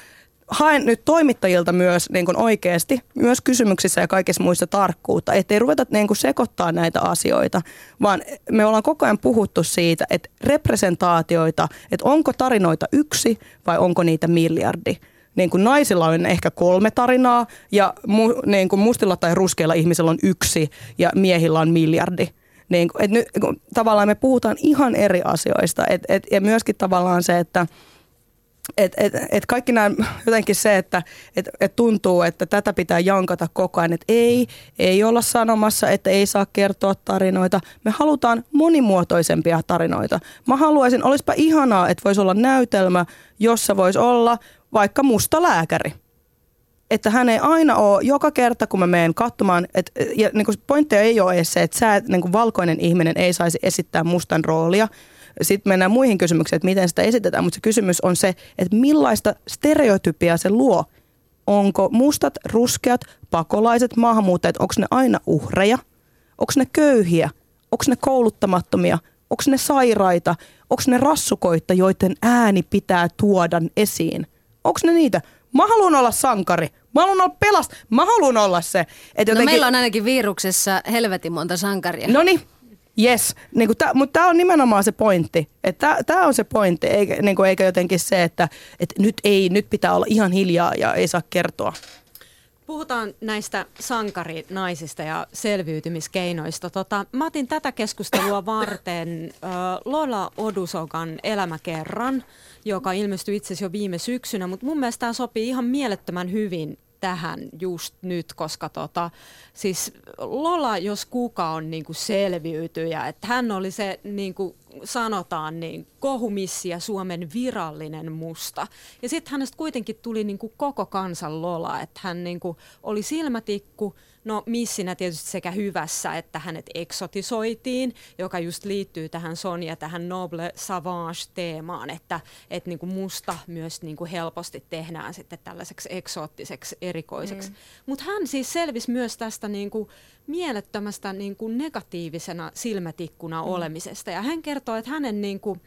haen nyt toimittajilta myös niin kuin oikeasti, myös kysymyksissä ja kaikissa muissa tarkkuutta, ettei ruveta niin kuin sekoittaa näitä asioita, vaan me ollaan koko ajan puhuttu siitä, että representaatioita, että onko tarinoita yksi vai onko niitä miljardi. Niin kuin naisilla on ehkä kolme tarinaa ja mu, niin kuin mustilla tai ruskeilla ihmisillä on yksi ja miehillä on miljardi. Niin, et nyt, tavallaan me puhutaan ihan eri asioista et, et, ja myöskin tavallaan se, että – et, et, et kaikki nämä, jotenkin se, että et, et tuntuu, että tätä pitää jankata koko ajan, että ei, ei olla sanomassa, että ei saa kertoa tarinoita. Me halutaan monimuotoisempia tarinoita. Mä haluaisin, olisipa ihanaa, että voisi olla näytelmä, jossa voisi olla vaikka musta lääkäri. Että hän ei aina ole, joka kerta kun mä menen katsomaan, että ja niin pointteja ei ole edes se, että sä, niin valkoinen ihminen ei saisi esittää mustan roolia, sitten mennään muihin kysymyksiin, että miten sitä esitetään, mutta se kysymys on se, että millaista stereotypia se luo. Onko mustat, ruskeat, pakolaiset, maahanmuuttajat, onko ne aina uhreja? Onko ne köyhiä? Onko ne kouluttamattomia? Onko ne sairaita? Onko ne rassukoita, joiden ääni pitää tuoda esiin? Onko ne niitä? Mä haluan olla sankari. Mä haluan olla pelast. Mä haluan olla se. Että jotenkin... No meillä on ainakin viruksessa helvetin monta sankaria. No niin, Yes, niin mutta tämä on nimenomaan se pointti. Tämä on se pointti, eikä, niin kuin, eikä jotenkin se, että et nyt, ei, nyt pitää olla ihan hiljaa ja ei saa kertoa. Puhutaan näistä sankarinaisista ja selviytymiskeinoista. Tota, mä otin tätä keskustelua varten äh, Lola Odusokan elämäkerran, joka ilmestyi itse asiassa jo viime syksynä, mutta mun mielestä tämä sopii ihan mielettömän hyvin tähän just nyt, koska tota, siis Lola, jos kuka on niin kuin selviytyjä, että hän oli se niin kuin sanotaan niin kohumissia Suomen virallinen musta. Ja sitten hänestä kuitenkin tuli niin kuin koko kansan Lola, että hän niin kuin oli silmätikku, No missinä tietysti sekä hyvässä, että hänet eksotisoitiin, joka just liittyy tähän Sonja, tähän noble savage-teemaan, että, että niin kuin musta myös niin kuin helposti tehdään sitten tällaiseksi eksoottiseksi erikoiseksi. Mm. Mutta hän siis selvisi myös tästä niin kuin mielettömästä niin kuin negatiivisena silmätikkuna mm. olemisesta. Ja hän kertoo, että hänen niin kuin,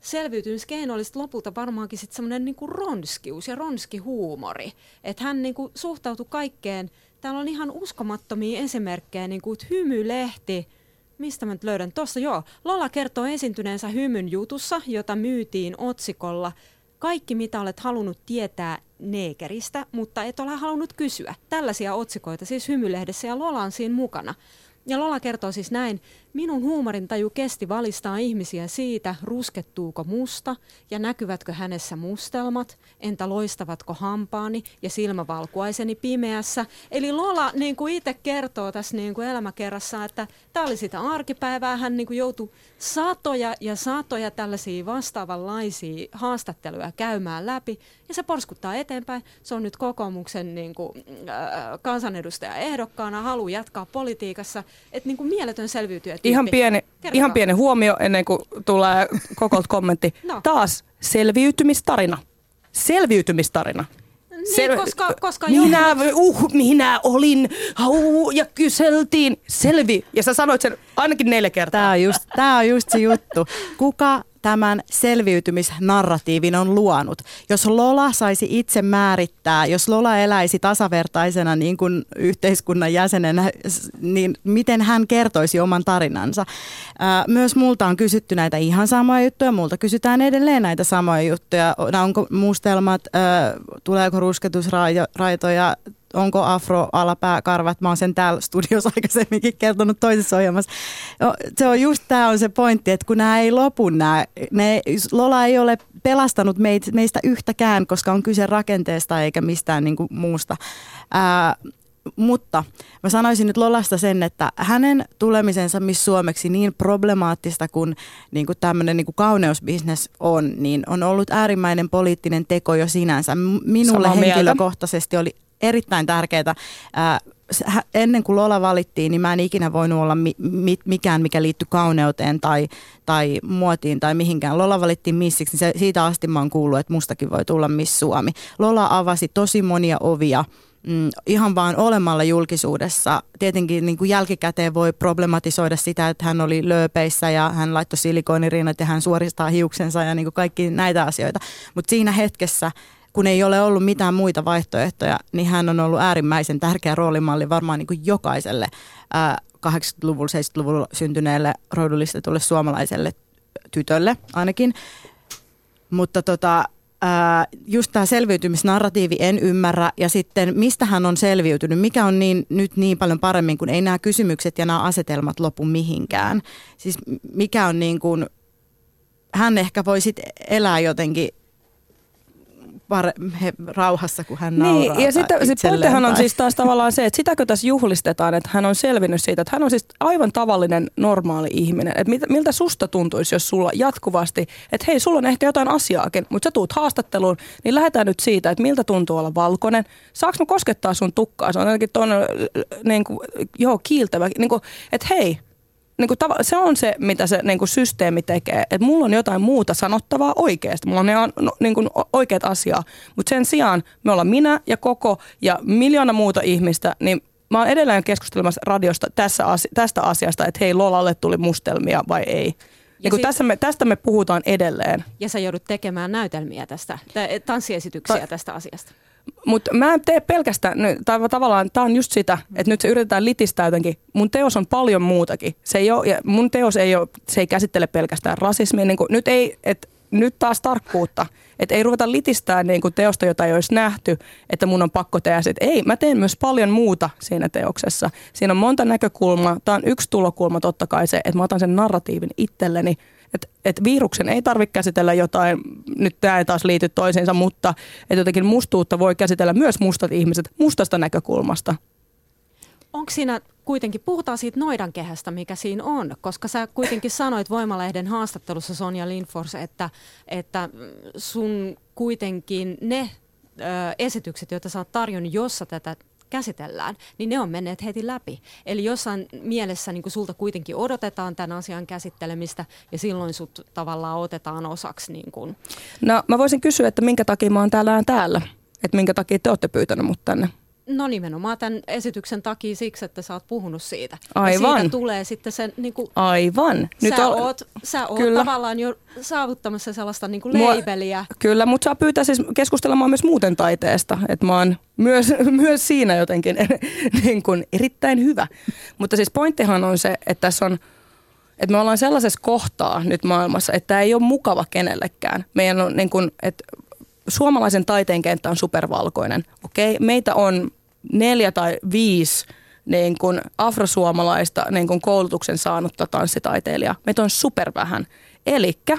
selviytymiskeino olisi lopulta varmaankin sitten semmoinen niin ronskius ja ronskihuumori. Että hän niin kuin suhtautui kaikkeen täällä on ihan uskomattomia esimerkkejä, niin kuin hymylehti, mistä mä nyt löydän? Tuossa joo. Lola kertoo esiintyneensä hymyn jutussa, jota myytiin otsikolla Kaikki mitä olet halunnut tietää neekeristä, mutta et ole halunnut kysyä. Tällaisia otsikoita siis hymylehdessä ja Lola on siinä mukana. Ja Lola kertoo siis näin, minun huumorintaju kesti valistaa ihmisiä siitä, ruskettuuko musta ja näkyvätkö hänessä mustelmat, entä loistavatko hampaani ja silmävalkuaiseni pimeässä. Eli Lola niin kuin itse kertoo tässä niin kuin elämäkerrassa, että tämä oli sitä arkipäivää, hän niin kuin joutui satoja ja satoja tällaisia vastaavanlaisia haastatteluja käymään läpi ja se porskuttaa eteenpäin. Se on nyt kokoomuksen niin kuin, äh, kansanedustaja ehdokkaana, haluaa jatkaa politiikassa, että niin kuin mieletön selviytyjä Ihan pieni, ihan pieni huomio ennen kuin tulee koko kommentti. No. Taas selviytymistarina. Selviytymistarina. Niin, Sel- koska, koska minä, uh, minä olin, uh, ja kyseltiin, selvi. Ja sä sanoit sen ainakin neljä kertaa. Tämä on just, tää on just se juttu. Kuka tämän selviytymisnarratiivin on luonut. Jos Lola saisi itse määrittää, jos Lola eläisi tasavertaisena niin kuin yhteiskunnan jäsenenä, niin miten hän kertoisi oman tarinansa. Myös multa on kysytty näitä ihan samoja juttuja, multa kysytään edelleen näitä samoja juttuja. Onko mustelmat, tuleeko rusketusraitoja, onko afro alapääkarvat. Mä oon sen täällä studiossa aikaisemminkin kertonut toisessa ohjelmassa. No, se on just tämä on se pointti, että kun nämä ei lopu, nämä, ne, Lola ei ole pelastanut meitä, meistä yhtäkään, koska on kyse rakenteesta eikä mistään niin kuin muusta. Ää, mutta mä sanoisin nyt Lolasta sen, että hänen tulemisensa Miss Suomeksi niin problemaattista kuin, niin kuin tämmöinen niin kuin kauneusbisnes on, niin on ollut äärimmäinen poliittinen teko jo sinänsä. Minulle Samaa henkilökohtaisesti oli erittäin tärkeää. ennen kuin Lola valittiin, niin mä en ikinä voinut olla mi- mi- mikään, mikä liittyy kauneuteen tai, tai muotiin tai mihinkään. Lola valittiin missiksi, niin se, siitä asti mä oon kuullut, että mustakin voi tulla Miss Suomi. Lola avasi tosi monia ovia mm, ihan vaan olemalla julkisuudessa. Tietenkin niin kuin jälkikäteen voi problematisoida sitä, että hän oli lööpeissä ja hän laittoi silikoonirinnat ja hän suoristaa hiuksensa ja niin kuin kaikki näitä asioita. Mutta siinä hetkessä kun ei ole ollut mitään muita vaihtoehtoja, niin hän on ollut äärimmäisen tärkeä roolimalli varmaan niin kuin jokaiselle ää, 80-luvulla, 70-luvulla syntyneelle roudullistetulle suomalaiselle tytölle ainakin. Mutta tota, just tämä selviytymisnarratiivi en ymmärrä ja sitten mistä hän on selviytynyt, mikä on niin, nyt niin paljon paremmin, kun ei nämä kysymykset ja nämä asetelmat lopu mihinkään. Siis mikä on niin kuin, hän ehkä voi sitten elää jotenkin pare, he, rauhassa, kun hän niin, nauraa. Ja sitten sit pointtihan on siis taas tavallaan se, että sitäkö tässä juhlistetaan, että hän on selvinnyt siitä, että hän on siis aivan tavallinen normaali ihminen. Että mit, miltä susta tuntuisi, jos sulla jatkuvasti, että hei, sulla on ehkä jotain asiaakin, mutta sä tuut haastatteluun, niin lähdetään nyt siitä, että miltä tuntuu olla valkoinen. Saanko mä koskettaa sun tukkaa? Se on jotenkin tuonne, niin kuin, joo, kiiltävä. Niin kuin, että hei, niin kuin tava, se on se, mitä se niin kuin systeemi tekee. Että mulla on jotain muuta sanottavaa oikeasti. Mulla on ihan no, niin kuin oikeat asiaa. Mutta sen sijaan me ollaan minä ja koko ja miljoona muuta ihmistä, niin mä oon edelleen keskustelemassa radiosta tässä asi- tästä asiasta, että hei Lolalle tuli mustelmia vai ei. Ja kun sit, tässä me, tästä me puhutaan edelleen. Ja sä joudut tekemään näytelmiä tästä, tanssiesityksiä Ta- tästä asiasta. Mutta mä en tee pelkästään, tai tavallaan tämä on just sitä, että nyt se yritetään litistää jotenkin. Mun teos on paljon muutakin. Se ei ole, ja mun teos ei ole, se ei käsittele pelkästään rasismia. Niin kuin, nyt, ei, et, nyt taas tarkkuutta. Että ei ruveta litistää niin kuin teosta, jota ei olisi nähty, että mun on pakko tehdä sit. Ei, mä teen myös paljon muuta siinä teoksessa. Siinä on monta näkökulmaa. Tämä on yksi tulokulma totta kai se, että mä otan sen narratiivin itselleni – että et viruksen ei tarvitse käsitellä jotain, nyt tämä ei taas liity toisiinsa, mutta että jotenkin mustuutta voi käsitellä myös mustat ihmiset mustasta näkökulmasta. Onko siinä kuitenkin, puhutaan siitä noidankehästä, mikä siinä on, koska sä kuitenkin sanoit Voimalehden haastattelussa Sonja Lindfors, että, että sun kuitenkin ne ö, esitykset, joita sä oot tarjonnut, jossa tätä käsitellään, niin ne on menneet heti läpi. Eli jossain mielessä niin kuin sulta kuitenkin odotetaan tämän asian käsittelemistä ja silloin sut tavallaan otetaan osaksi. Niin kuin. No mä voisin kysyä, että minkä takia mä oon täällä täällä? Että minkä takia te olette pyytäneet mut tänne? No nimenomaan tämän esityksen takia siksi, että sä oot puhunut siitä. Aivan. Ja siitä tulee sitten sen... Niin kuin, Aivan. Nyt sä, ol... oot, sä oot kyllä. tavallaan jo saavuttamassa sellaista niin kuin leibeliä. Mua, kyllä, mutta saa pyytää siis keskustelemaan myös muuten taiteesta. Että mä oon myös, myös siinä jotenkin niin kuin erittäin hyvä. Mutta siis pointtihan on se, että tässä on että me ollaan sellaisessa kohtaa nyt maailmassa, että tämä ei ole mukava kenellekään. Meidän on niin kuin, että suomalaisen taiteen kenttä on supervalkoinen. Okei, meitä on neljä tai viisi niin kuin afrosuomalaista niin kuin koulutuksen saanutta tanssitaiteilijaa. Meitä on super vähän. Elikkä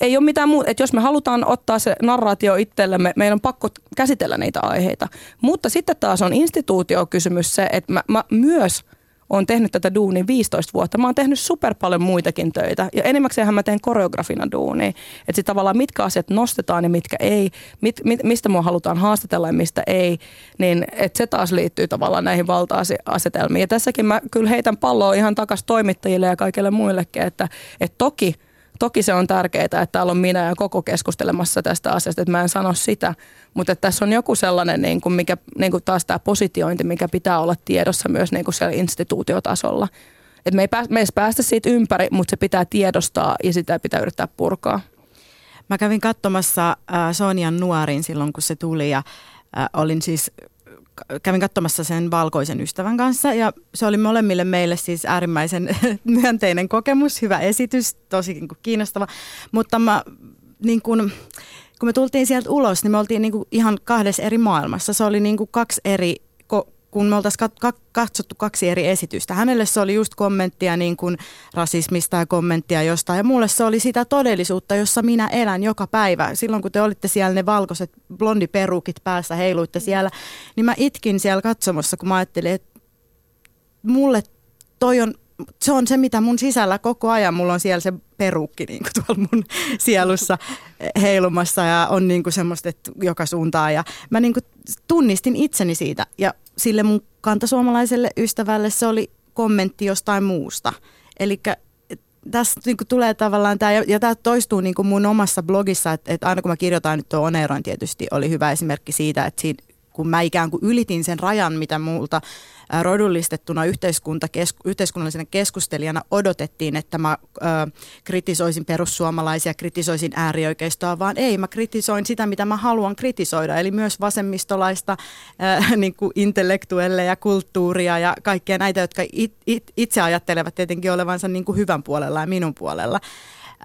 ei ole mitään muuta, että jos me halutaan ottaa se narraatio itsellemme, meidän on pakko käsitellä niitä aiheita. Mutta sitten taas on instituutiokysymys se, että mä, mä myös – olen tehnyt tätä duunia 15 vuotta. Mä oon tehnyt super paljon muitakin töitä ja enimmäkseenhän mä teen koreografina duunia. Että tavallaan mitkä asiat nostetaan ja mitkä ei, mit, mit, mistä mua halutaan haastatella ja mistä ei, niin että se taas liittyy tavallaan näihin valta-asetelmiin. Ja tässäkin mä kyllä heitän palloa ihan takas toimittajille ja kaikille muillekin, että, että toki – Toki se on tärkeää, että täällä on minä ja koko keskustelemassa tästä asiasta, että mä en sano sitä, mutta että tässä on joku sellainen, niin kuin mikä, niin kuin taas tämä positiointi, mikä pitää olla tiedossa myös niin kuin siellä instituutiotasolla. Et me ei pääs, me ei päästä siitä ympäri, mutta se pitää tiedostaa ja sitä pitää yrittää purkaa. Mä kävin katsomassa äh, Sonian nuorin silloin, kun se tuli ja äh, olin siis kävin katsomassa sen valkoisen ystävän kanssa ja se oli molemmille meille siis äärimmäisen myönteinen kokemus, hyvä esitys, tosi niin kuin kiinnostava, mutta mä niin kuin, kun me tultiin sieltä ulos, niin me oltiin niin kuin ihan kahdessa eri maailmassa. Se oli niin kuin kaksi eri kun me oltaisiin katsottu kaksi eri esitystä. Hänelle se oli just kommenttia niin kuin rasismista ja kommenttia jostain. Ja mulle se oli sitä todellisuutta, jossa minä elän joka päivä. Silloin kun te olitte siellä ne valkoiset blondiperukit päässä, heiluitte siellä, niin mä itkin siellä katsomassa, kun mä ajattelin, että mulle toi on se on se, mitä mun sisällä koko ajan, mulla on siellä se perukki niin kuin tuolla mun sielussa heilumassa ja on niin kuin semmoista että joka suuntaan. Ja mä niin kuin tunnistin itseni siitä ja sille mun kantasuomalaiselle ystävälle se oli kommentti jostain muusta. Eli tässä niin kuin tulee tavallaan tämä, ja, ja tämä toistuu niin kuin mun omassa blogissa, että, että aina kun mä kirjoitan nyt tuo Oneroin tietysti oli hyvä esimerkki siitä, että siinä, kun mä ikään kuin ylitin sen rajan, mitä multa rodullistettuna yhteiskuntakes, yhteiskunnallisena keskustelijana odotettiin, että mä ö, kritisoisin perussuomalaisia, kritisoisin äärioikeistoa, vaan ei, mä kritisoin sitä, mitä mä haluan kritisoida, eli myös vasemmistolaista ö, niin kuin intellektuelle ja kulttuuria ja kaikkia näitä, jotka it, it, itse ajattelevat tietenkin olevansa niin kuin hyvän puolella ja minun puolella.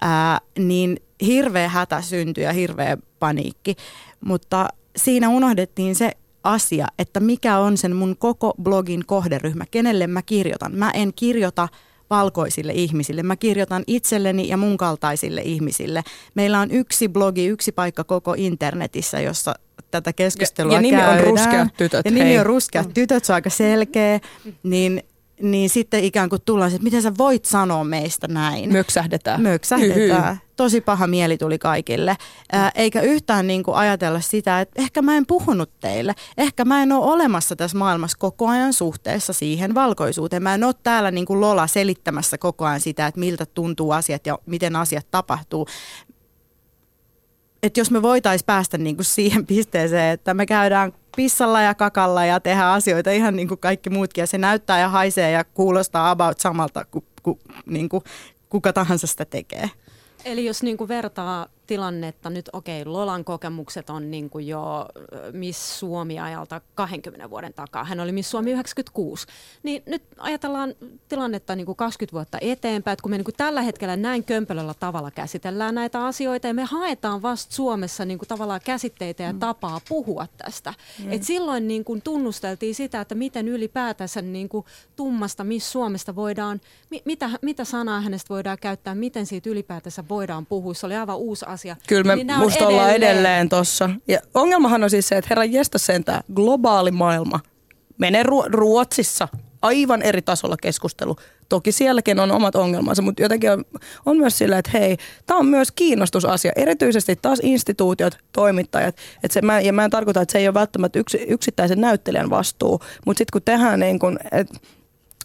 Ää, niin hirveä hätä syntyi ja hirveä paniikki, mutta siinä unohdettiin se asia, että mikä on sen mun koko blogin kohderyhmä, kenelle mä kirjoitan. Mä en kirjoita valkoisille ihmisille. Mä kirjoitan itselleni ja mun kaltaisille ihmisille. Meillä on yksi blogi, yksi paikka koko internetissä, jossa tätä keskustelua ja, ja nimi käydään. on Ruskeat tytöt. Ja nimi hei. on Ruskeat tytöt, se on aika selkeä. Niin niin sitten ikään kuin tullaan, että miten sä voit sanoa meistä näin. Möksähdetään. Möksähdetään. Tosi paha mieli tuli kaikille. Ää, eikä yhtään niin kuin ajatella sitä, että ehkä mä en puhunut teille. Ehkä mä en ole olemassa tässä maailmassa koko ajan suhteessa siihen valkoisuuteen. Mä en ole täällä niin kuin Lola selittämässä koko ajan sitä, että miltä tuntuu asiat ja miten asiat tapahtuu että jos me voitaisiin päästä niin kuin siihen pisteeseen, että me käydään pissalla ja kakalla ja tehdä asioita ihan niin kuin kaikki muutkin. Ja se näyttää ja haisee ja kuulostaa about samalta kuin ku, niin kuin kuka tahansa sitä tekee. Eli jos niin kuin vertaa tilannetta nyt, okei, okay, Lolan kokemukset on niin kuin jo Miss Suomi-ajalta 20 vuoden takaa. Hän oli Miss Suomi 96. Niin nyt ajatellaan tilannetta niin kuin 20 vuotta eteenpäin, että kun me niin kuin tällä hetkellä näin kömpelöllä tavalla käsitellään näitä asioita ja me haetaan vasta Suomessa niin kuin tavallaan käsitteitä ja mm. tapaa puhua tästä. Mm. Et silloin niin kuin tunnusteltiin sitä, että miten ylipäätänsä niin kuin tummasta Miss Suomesta voidaan, mi, mitä, mitä sanaa hänestä voidaan käyttää, miten siitä ylipäätänsä voidaan puhua. Se oli aivan uusi asia. Kyllä me niin musta ollaan edelleen tossa. Ja ongelmahan on siis se, että herran jestä sentään globaali maailma menee Ru- Ruotsissa aivan eri tasolla keskustelu. Toki sielläkin on omat ongelmansa, mutta jotenkin on, on myös sillä, että hei, tämä on myös kiinnostusasia. Erityisesti taas instituutiot, toimittajat. Et se, mä, ja mä en tarkoita, että se ei ole välttämättä yksi, yksittäisen näyttelijän vastuu, mutta sitten kun tehdään niin kun, että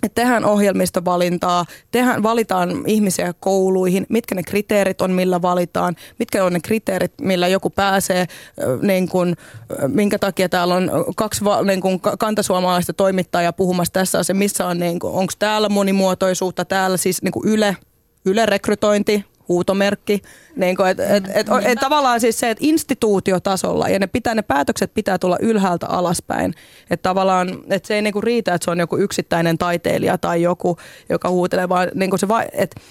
että tehdään ohjelmistovalintaa, tehdään, valitaan ihmisiä kouluihin, mitkä ne kriteerit on, millä valitaan, mitkä on ne kriteerit, millä joku pääsee, niin kun, minkä takia täällä on kaksi niin kun, kantasuomalaista toimittajaa puhumassa tässä asiassa, missä on, niin onko täällä monimuotoisuutta, täällä siis niin Yle, Yle rekrytointi, huutomerkki. Niin kuin, et, et, et, et, tavallaan siis se, että instituutiotasolla ja ne, pitää, ne päätökset pitää tulla ylhäältä alaspäin. Että tavallaan että se ei niin kuin riitä, että se on joku yksittäinen taiteilija tai joku, joka huutelee, vaan niin kuin se va, että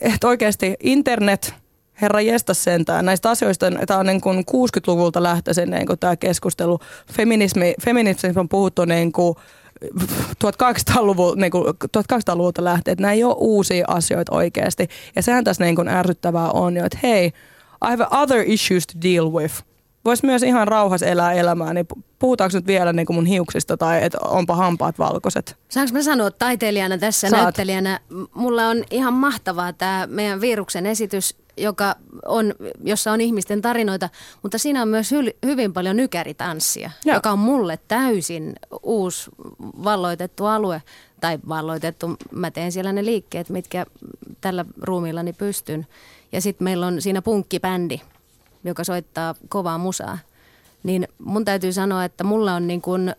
et oikeasti internet, herra jesta sentään. Näistä asioista, tämä on niin kuin 60-luvulta lähtöisin niin tämä keskustelu. Feminismi, feminismi on puhuttu niin kuin 1800-luvulta, niin 1800-luvulta lähtien, että nämä ei ole uusia asioita oikeasti. Ja sehän tässä niin kuin ärsyttävää on jo, että hei, I have other issues to deal with. Voisi myös ihan rauhassa elää elämää, niin puhutaanko nyt vielä niin kuin mun hiuksista tai että onpa hampaat valkoiset? Saanko mä sanoa taiteilijana tässä, Saat. näyttelijänä? Mulla on ihan mahtavaa tämä meidän viruksen esitys joka on, jossa on ihmisten tarinoita, mutta siinä on myös hy, hyvin paljon nykäritanssia, Joo. joka on mulle täysin uusi valloitettu alue. Tai valloitettu, mä teen siellä ne liikkeet, mitkä tällä ruumillani pystyn. Ja sitten meillä on siinä punkkibändi, joka soittaa kovaa musaa. niin mun täytyy sanoa, että mulla on niin kuin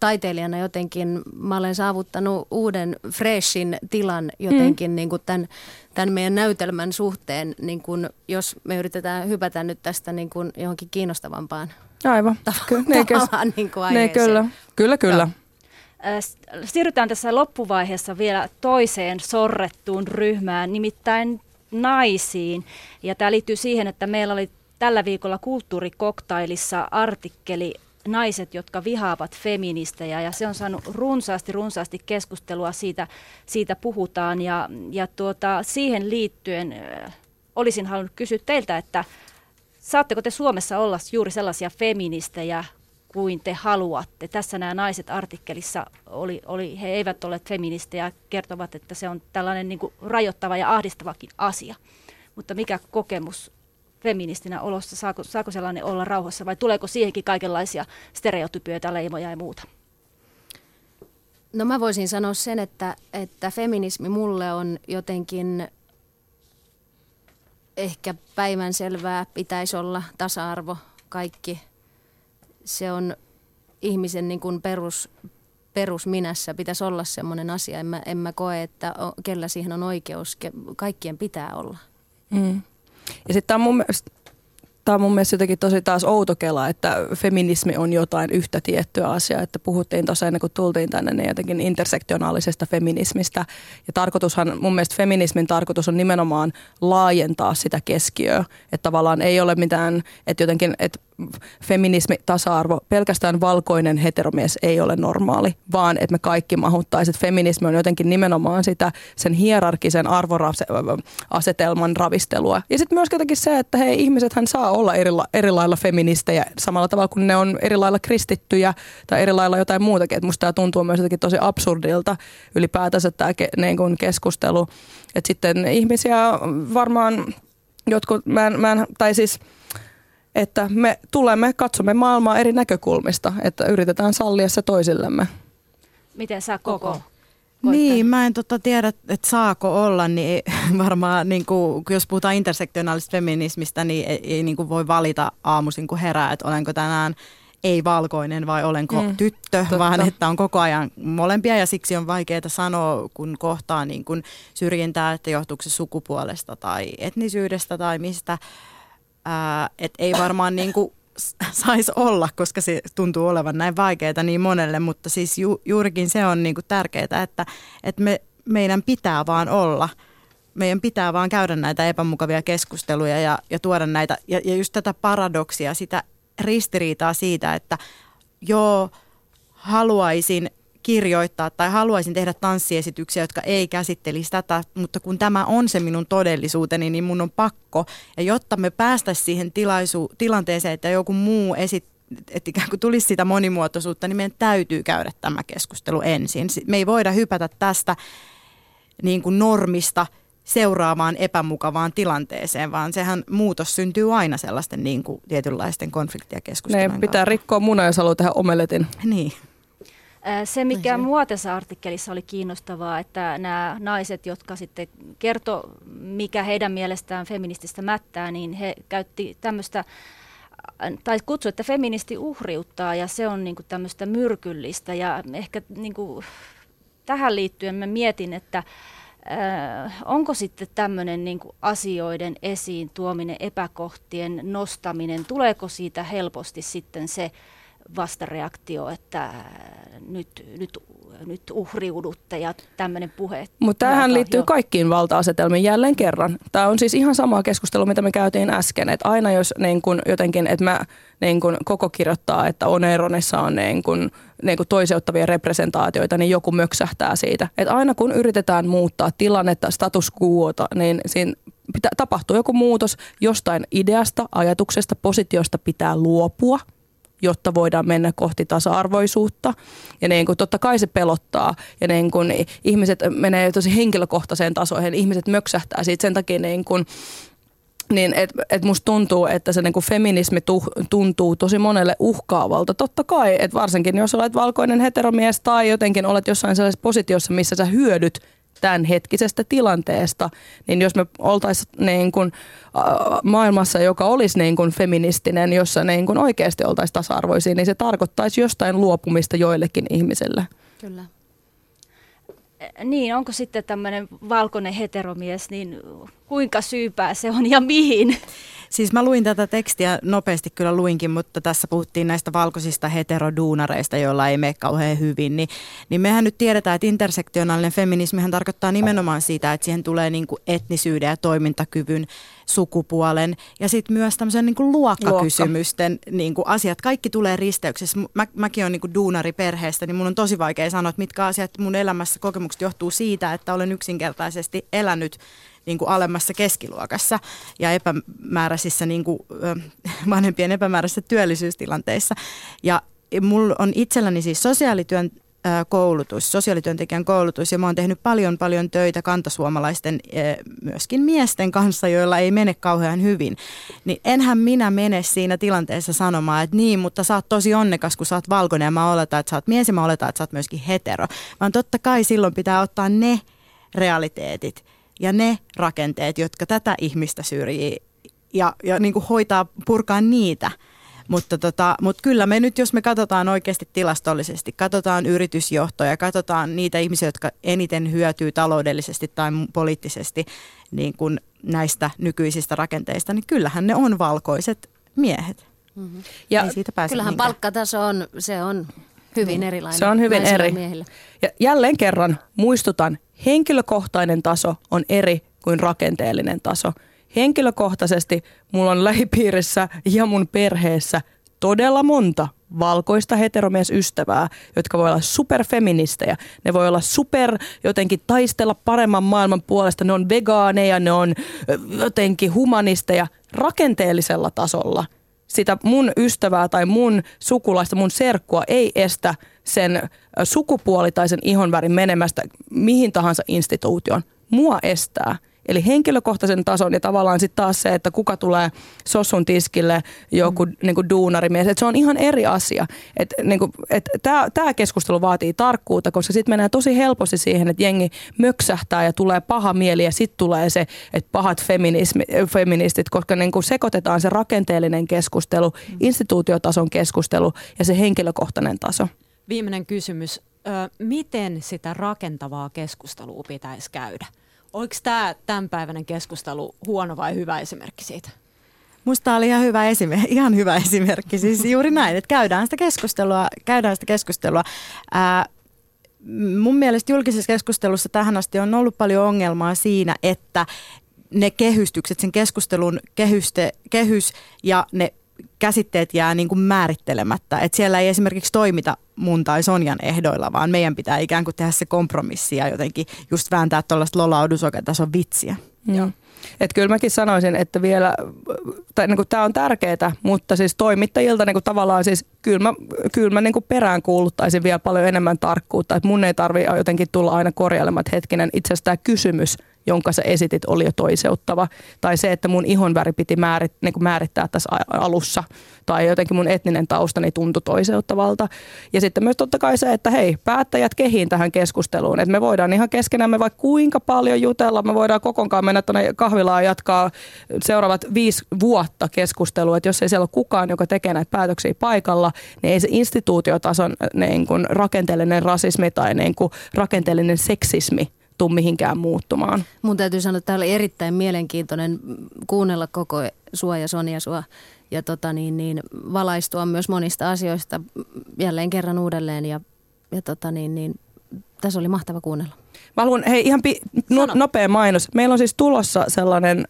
taiteilijana jotenkin, mä olen saavuttanut uuden freshin tilan jotenkin mm. niin kuin tämän, tämän meidän näytelmän suhteen, niin kuin jos me yritetään hypätä nyt tästä niin kuin johonkin kiinnostavampaan Aivan. Tav- tavallaan niin kuin ne, kyllä, kyllä, kyllä. Joo. Siirrytään tässä loppuvaiheessa vielä toiseen sorrettuun ryhmään, nimittäin naisiin. Ja tämä liittyy siihen, että meillä oli tällä viikolla kulttuurikoktailissa artikkeli naiset, jotka vihaavat feministejä ja se on saanut runsaasti, runsaasti keskustelua, siitä, siitä puhutaan ja, ja tuota, siihen liittyen äh, olisin halunnut kysyä teiltä, että saatteko te Suomessa olla juuri sellaisia feministejä kuin te haluatte. Tässä nämä naiset artikkelissa, oli, oli, he eivät ole feministejä, kertovat, että se on tällainen niin kuin rajoittava ja ahdistavakin asia. Mutta mikä kokemus feministinä olossa, saako, saako sellainen olla rauhassa vai tuleeko siihenkin kaikenlaisia stereotypioita, leimoja ja muuta? No mä voisin sanoa sen, että, että feminismi mulle on jotenkin ehkä päivänselvää, pitäisi olla tasa-arvo, kaikki. Se on ihmisen niin kuin perus, perusminässä pitäisi olla semmoinen asia. En mä, en mä koe, että kellä siihen on oikeus. Kaikkien pitää olla. Mm. Ja sitten tämä on mun mielestä tämä on mun mielestä jotenkin tosi taas outo kela, että feminismi on jotain yhtä tiettyä asiaa, että puhuttiin tuossa ennen kuin tultiin tänne niin jotenkin intersektionaalisesta feminismistä. Ja tarkoitushan, mun mielestä feminismin tarkoitus on nimenomaan laajentaa sitä keskiöä, että tavallaan ei ole mitään, että jotenkin, että feminismi, tasa-arvo, pelkästään valkoinen heteromies ei ole normaali, vaan että me kaikki mahuttaisiin. Feminismi on jotenkin nimenomaan sitä sen hierarkisen arvoasetelman ravistelua. Ja sitten myös jotenkin se, että hei, ihmisethän saa olla erila, eri lailla feministejä samalla tavalla kuin ne on eri lailla kristittyjä tai eri lailla jotain muutakin. Että musta tämä tuntuu myös jotenkin tosi absurdilta ylipäätänsä tämä ke, niin kuin keskustelu. Että sitten ihmisiä varmaan jotkut, mä en, mä en, tai siis – että me tulemme, katsomme maailmaa eri näkökulmista, että yritetään sallia se toisillemme. Miten sä koko? koko? Niin, mä en tota tiedä, että saako olla, niin varmaan niin kuin, jos puhutaan intersektionaalisesta feminismistä, niin ei, ei niin kuin voi valita aamuisin kun herää, että olenko tänään ei-valkoinen vai olenko mm, tyttö, totta. vaan että on koko ajan molempia ja siksi on vaikeaa sanoa, kun kohtaa niin kuin syrjintää, että johtuuko se sukupuolesta tai etnisyydestä tai mistä että ei varmaan niin kuin saisi olla, koska se tuntuu olevan näin vaikeaa niin monelle, mutta siis ju, juurikin se on niin kuin tärkeää, että, että me, meidän pitää vaan olla, meidän pitää vaan käydä näitä epämukavia keskusteluja ja, ja tuoda näitä, ja, ja just tätä paradoksia, sitä ristiriitaa siitä, että joo, haluaisin kirjoittaa tai haluaisin tehdä tanssiesityksiä, jotka ei käsittelisi tätä, mutta kun tämä on se minun todellisuuteni, niin mun on pakko. Ja jotta me päästäisiin siihen tilaisu- tilanteeseen, että joku muu esittää, että ikään kuin tulisi sitä monimuotoisuutta, niin meidän täytyy käydä tämä keskustelu ensin. Me ei voida hypätä tästä niin kuin normista seuraavaan epämukavaan tilanteeseen, vaan sehän muutos syntyy aina sellaisten niin kuin tietynlaisten konfliktia keskustelujen Ne pitää rikkoa muna, jos haluaa tehdä omeletin. Niin. Se, mikä mua tässä artikkelissa oli kiinnostavaa, että nämä naiset, jotka sitten kertoi, mikä heidän mielestään feminististä mättää, niin he käytti tämmöistä, tai kutsu, että feministi uhriuttaa ja se on niinku tämmöistä myrkyllistä. Ja ehkä niinku, tähän liittyen mä mietin, että Äh, onko sitten tämmöinen niin asioiden esiin tuominen, epäkohtien nostaminen, tuleeko siitä helposti sitten se vastareaktio, että nyt, nyt, nyt uhriudutte ja tämmöinen puhe. Mutta tähän liittyy jo. kaikkiin valta-asetelmiin jälleen kerran. Tämä on siis ihan sama keskustelu, mitä me käytiin äsken. Että aina jos niin kun jotenkin, että mä niin kun koko kirjoittaa, että Oneronessa on niin kun, niin kun toiseuttavia representaatioita, niin joku möksähtää siitä. Että aina kun yritetään muuttaa tilannetta, status quota, niin siinä pitää, tapahtuu joku muutos jostain ideasta, ajatuksesta, positiosta pitää luopua – jotta voidaan mennä kohti tasa-arvoisuutta. Ja niin kuin, totta kai se pelottaa ja niin kuin, ihmiset menee tosi henkilökohtaiseen tasoihin, ihmiset möksähtää siitä sen takia niin kuin, niin et, et musta tuntuu, että se niinku feminismi tuh, tuntuu tosi monelle uhkaavalta. Totta kai, että varsinkin jos olet valkoinen heteromies tai jotenkin olet jossain sellaisessa positiossa, missä sä hyödyt tämän hetkisestä tilanteesta, niin jos me oltaisiin niin kuin, maailmassa, joka olisi niin kuin feministinen, jossa niin kuin oikeasti oltaisiin tasa-arvoisia, niin se tarkoittaisi jostain luopumista joillekin ihmisille. Kyllä. Niin, onko sitten tämmöinen valkoinen heteromies, niin kuinka syypää se on ja mihin? Siis mä luin tätä tekstiä nopeasti kyllä luinkin, mutta tässä puhuttiin näistä valkoisista heteroduunareista, joilla ei mene kauhean hyvin. Niin, niin mehän nyt tiedetään, että intersektionaalinen feminismihän tarkoittaa nimenomaan sitä, että siihen tulee niin kuin etnisyyden ja toimintakyvyn sukupuolen ja sitten myös tämmöisen niin kuin luokkakysymysten Luokka. niin kuin asiat. Kaikki tulee risteyksessä. Mä, mäkin olen niin kuin duunari perheestä, niin mun on tosi vaikea sanoa, että mitkä asiat mun elämässä kokemukset johtuu siitä, että olen yksinkertaisesti elänyt niin kuin alemmassa keskiluokassa ja epämääräisissä niin kuin, vanhempien epämääräisissä työllisyystilanteissa. Ja mulla on itselläni siis sosiaalityön koulutus, sosiaalityöntekijän koulutus ja mä oon tehnyt paljon paljon töitä kantasuomalaisten myöskin miesten kanssa, joilla ei mene kauhean hyvin. Niin enhän minä mene siinä tilanteessa sanomaan, että niin, mutta sä oot tosi onnekas, kun sä oot valkoinen ja mä oletan, että sä oot mies ja mä oletan, että sä oot myöskin hetero. Vaan totta kai silloin pitää ottaa ne realiteetit ja ne rakenteet, jotka tätä ihmistä syrjii ja, ja niin kuin hoitaa, purkaa niitä. Mutta, tota, mutta kyllä me nyt, jos me katsotaan oikeasti tilastollisesti, katsotaan yritysjohtoja, katsotaan niitä ihmisiä, jotka eniten hyötyy taloudellisesti tai poliittisesti niin kuin näistä nykyisistä rakenteista, niin kyllähän ne on valkoiset miehet. Mm-hmm. Ja Ei siitä pääse kyllähän mihinkään. palkkataso on, se on hyvin niin. erilainen. Se on hyvin eri. Ja jälleen kerran muistutan, henkilökohtainen taso on eri kuin rakenteellinen taso. Henkilökohtaisesti mulla on lähipiirissä ja mun perheessä todella monta valkoista heteromiesystävää, jotka voi olla superfeministejä. Ne voi olla super jotenkin taistella paremman maailman puolesta. Ne on vegaaneja, ne on jotenkin humanisteja rakenteellisella tasolla. Sitä mun ystävää tai mun sukulaista, mun serkkua ei estä sen sukupuoli tai sen ihonvärin menemästä mihin tahansa instituutioon. Mua estää. Eli henkilökohtaisen tason ja tavallaan sitten taas se, että kuka tulee sossun tiskille joku mm. niin kuin duunarimies, että se on ihan eri asia. Että niin et, Tämä keskustelu vaatii tarkkuutta, koska sitten mennään tosi helposti siihen, että jengi möksähtää ja tulee paha mieli ja sitten tulee se, että pahat feministit, koska niin kuin sekoitetaan se rakenteellinen keskustelu, mm. instituutiotason keskustelu ja se henkilökohtainen taso. Viimeinen kysymys. Ö, miten sitä rakentavaa keskustelua pitäisi käydä? Oliko tämä tämänpäiväinen keskustelu huono vai hyvä esimerkki siitä? Musta oli ihan hyvä, esimerkki, ihan hyvä esimerkki. Siis juuri näin, että käydään sitä keskustelua. Käydään sitä keskustelua. Ää, mun mielestä julkisessa keskustelussa tähän asti on ollut paljon ongelmaa siinä, että ne kehystykset, sen keskustelun kehyste, kehys ja ne käsitteet jää niin kuin määrittelemättä. Et siellä ei esimerkiksi toimita mun tai Sonjan ehdoilla, vaan meidän pitää ikään kuin tehdä se kompromissi ja jotenkin just vääntää tuollaista Lola on vitsiä. Mm. Joo. Et kyllä mäkin sanoisin, että vielä, tai niin tämä on tärkeää, mutta siis toimittajilta niin kuin tavallaan siis kyllä mä, kyllä mä niin kuin perään kuuluttaisin vielä paljon enemmän tarkkuutta, että mun ei tarvitse jotenkin tulla aina korjailemaan, että hetkinen, itse asiassa tämä kysymys jonka sä esitit, oli jo toiseuttava. Tai se, että mun ihonväri piti määrit, niin kuin määrittää tässä alussa. Tai jotenkin mun etninen taustani tuntui toiseuttavalta. Ja sitten myös totta kai se, että hei, päättäjät kehiin tähän keskusteluun. Että me voidaan ihan keskenämme vaikka kuinka paljon jutella. Me voidaan kokonkaan mennä tuonne kahvilaan jatkaa seuraavat viisi vuotta keskustelua. Että jos ei siellä ole kukaan, joka tekee näitä päätöksiä paikalla, niin ei se instituutiotason niin kuin rakenteellinen rasismi tai niin kuin rakenteellinen seksismi tule mihinkään muuttumaan. Mun täytyy sanoa, että tämä oli erittäin mielenkiintoinen kuunnella koko sua ja Sonia sua ja tota niin, niin, valaistua myös monista asioista jälleen kerran uudelleen ja, ja tota niin, niin, tässä oli mahtava kuunnella. Mä haluan, hei ihan pi- no, nopea mainos. Meillä on siis tulossa sellainen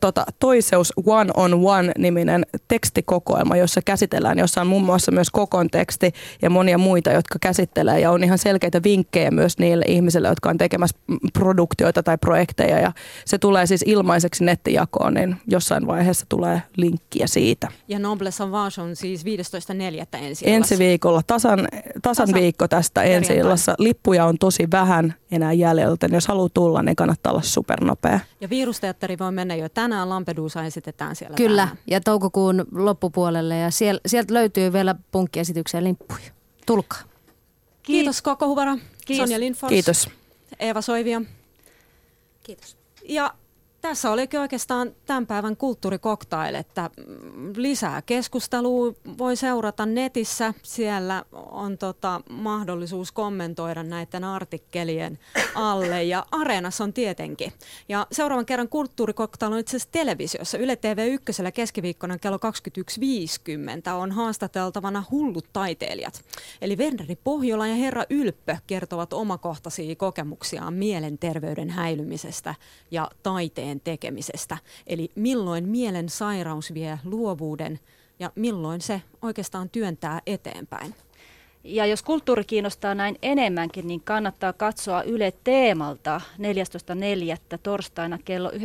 tota, Toiseus One on One-niminen tekstikokoelma, jossa käsitellään, jossa on muun muassa myös kokon teksti ja monia muita, jotka käsittelee ja on ihan selkeitä vinkkejä myös niille ihmisille, jotka on tekemässä produktioita tai projekteja ja se tulee siis ilmaiseksi nettijakoon, niin jossain vaiheessa tulee linkkiä siitä. Ja Noble Sauvage on siis 15.4. ensi Ensi viikolla, tasan, tasan, tasan viikko tästä ensi illassa. Lippuja on tosi vähän enää jäljellä, joten jos haluaa tulla, niin kannattaa olla supernopea. Ja virusteatteri voi mennä jo tänään Lampedusa esitetään siellä. Kyllä, tänään. ja toukokuun loppupuolelle ja sieltä, sieltä löytyy vielä punkkiesityksiä limppuja. Tulkaa. Kiitos Koko Huvara, Kiitos. Sonja Lindfors. Kiitos. Eeva Soivia. Kiitos. Ja tässä olikin oikeastaan tämän päivän kulttuurikoktail, että mm, lisää keskustelua voi seurata netissä. Siellä on tota, mahdollisuus kommentoida näiden artikkelien alle ja Areenassa on tietenkin. Ja seuraavan kerran kulttuurikoktail on itse asiassa televisiossa. Yle TV 1 keskiviikkona kello 21.50 on haastateltavana hullut taiteilijat. Eli Verneri Pohjola ja Herra Ylppö kertovat omakohtaisia kokemuksiaan mielenterveyden häilymisestä ja taiteen taiteen tekemisestä. Eli milloin mielen sairaus vie luovuuden ja milloin se oikeastaan työntää eteenpäin. Ja jos kulttuuri kiinnostaa näin enemmänkin, niin kannattaa katsoa Yle Teemalta 14.4. torstaina kello 19.30.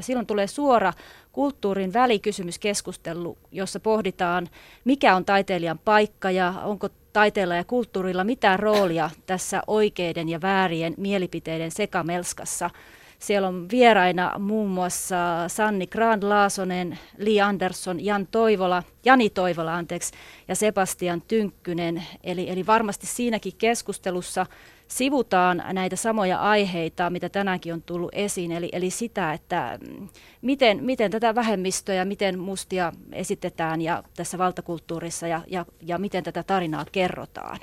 Silloin tulee suora kulttuurin välikysymyskeskustelu, jossa pohditaan, mikä on taiteilijan paikka ja onko taiteella ja kulttuurilla mitään roolia tässä oikeiden ja väärien mielipiteiden sekamelskassa. Siellä on vieraina muun muassa Sanni Grand Laasonen, Li Andersson, Jan Toivola, Jani Toivola anteeksi, ja Sebastian Tynkkynen. Eli, eli varmasti siinäkin keskustelussa sivutaan näitä samoja aiheita, mitä tänäänkin on tullut esiin, eli, eli sitä, että mm, miten, miten tätä vähemmistöä, miten mustia esitetään ja tässä valtakulttuurissa ja, ja, ja miten tätä tarinaa kerrotaan.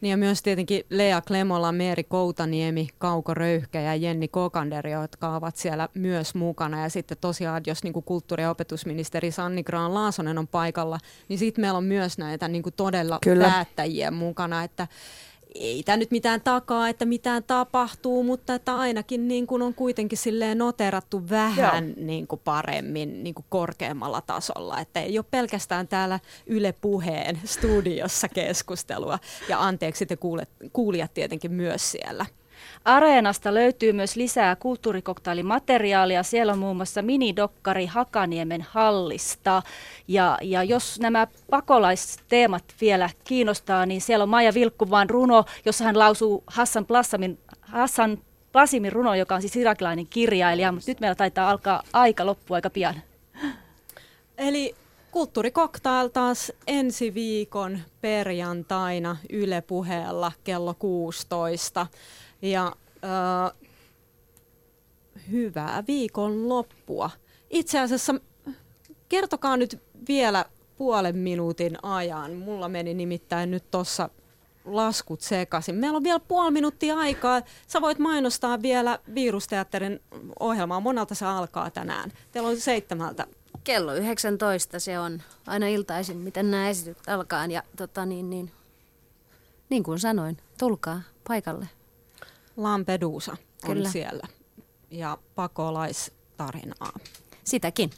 Niin ja myös tietenkin Lea Klemola, Meeri Koutaniemi, Kauko Röyhkä ja Jenni Kokander, jotka ovat siellä myös mukana. Ja sitten tosiaan, jos niin kuin kulttuuri- ja opetusministeri Sanni Graan Laasonen on paikalla, niin sitten meillä on myös näitä niin kuin todella Kyllä. päättäjiä mukana, että ei tämä nyt mitään takaa, että mitään tapahtuu, mutta että ainakin niin kuin on kuitenkin silleen noterattu vähän niin kuin paremmin niin kuin korkeammalla tasolla. Että ei ole pelkästään täällä Yle Puheen studiossa keskustelua. Ja anteeksi te kuulet, kuulijat tietenkin myös siellä. Areenasta löytyy myös lisää kulttuurikoktailimateriaalia. Siellä on muun muassa minidokkari Hakaniemen hallista. Ja, ja jos nämä pakolaisteemat vielä kiinnostaa, niin siellä on Maija Vilkkuvan runo, jossa hän lausuu Hassan Plassamin, Hassan Plasimin runo, joka on siis irakilainen kirjailija. Mutta nyt meillä taitaa alkaa aika loppu aika pian. Eli Kulttuurikoktail taas ensi viikon perjantaina Yle puheella kello 16. Ja äh, hyvää viikon loppua. Itse asiassa kertokaa nyt vielä puolen minuutin ajan. Mulla meni nimittäin nyt tuossa laskut sekaisin. Meillä on vielä puoli minuuttia aikaa. Sä voit mainostaa vielä Virusteatterin ohjelmaa. Monelta se alkaa tänään. Teillä on seitsemältä. Kello 19 se on aina iltaisin, miten nämä esitykset alkaa. Ja tota, niin, niin, niin kuin sanoin, tulkaa paikalle. Lampedusa on Kyllä. siellä ja pakolaistarinaa. Sitäkin.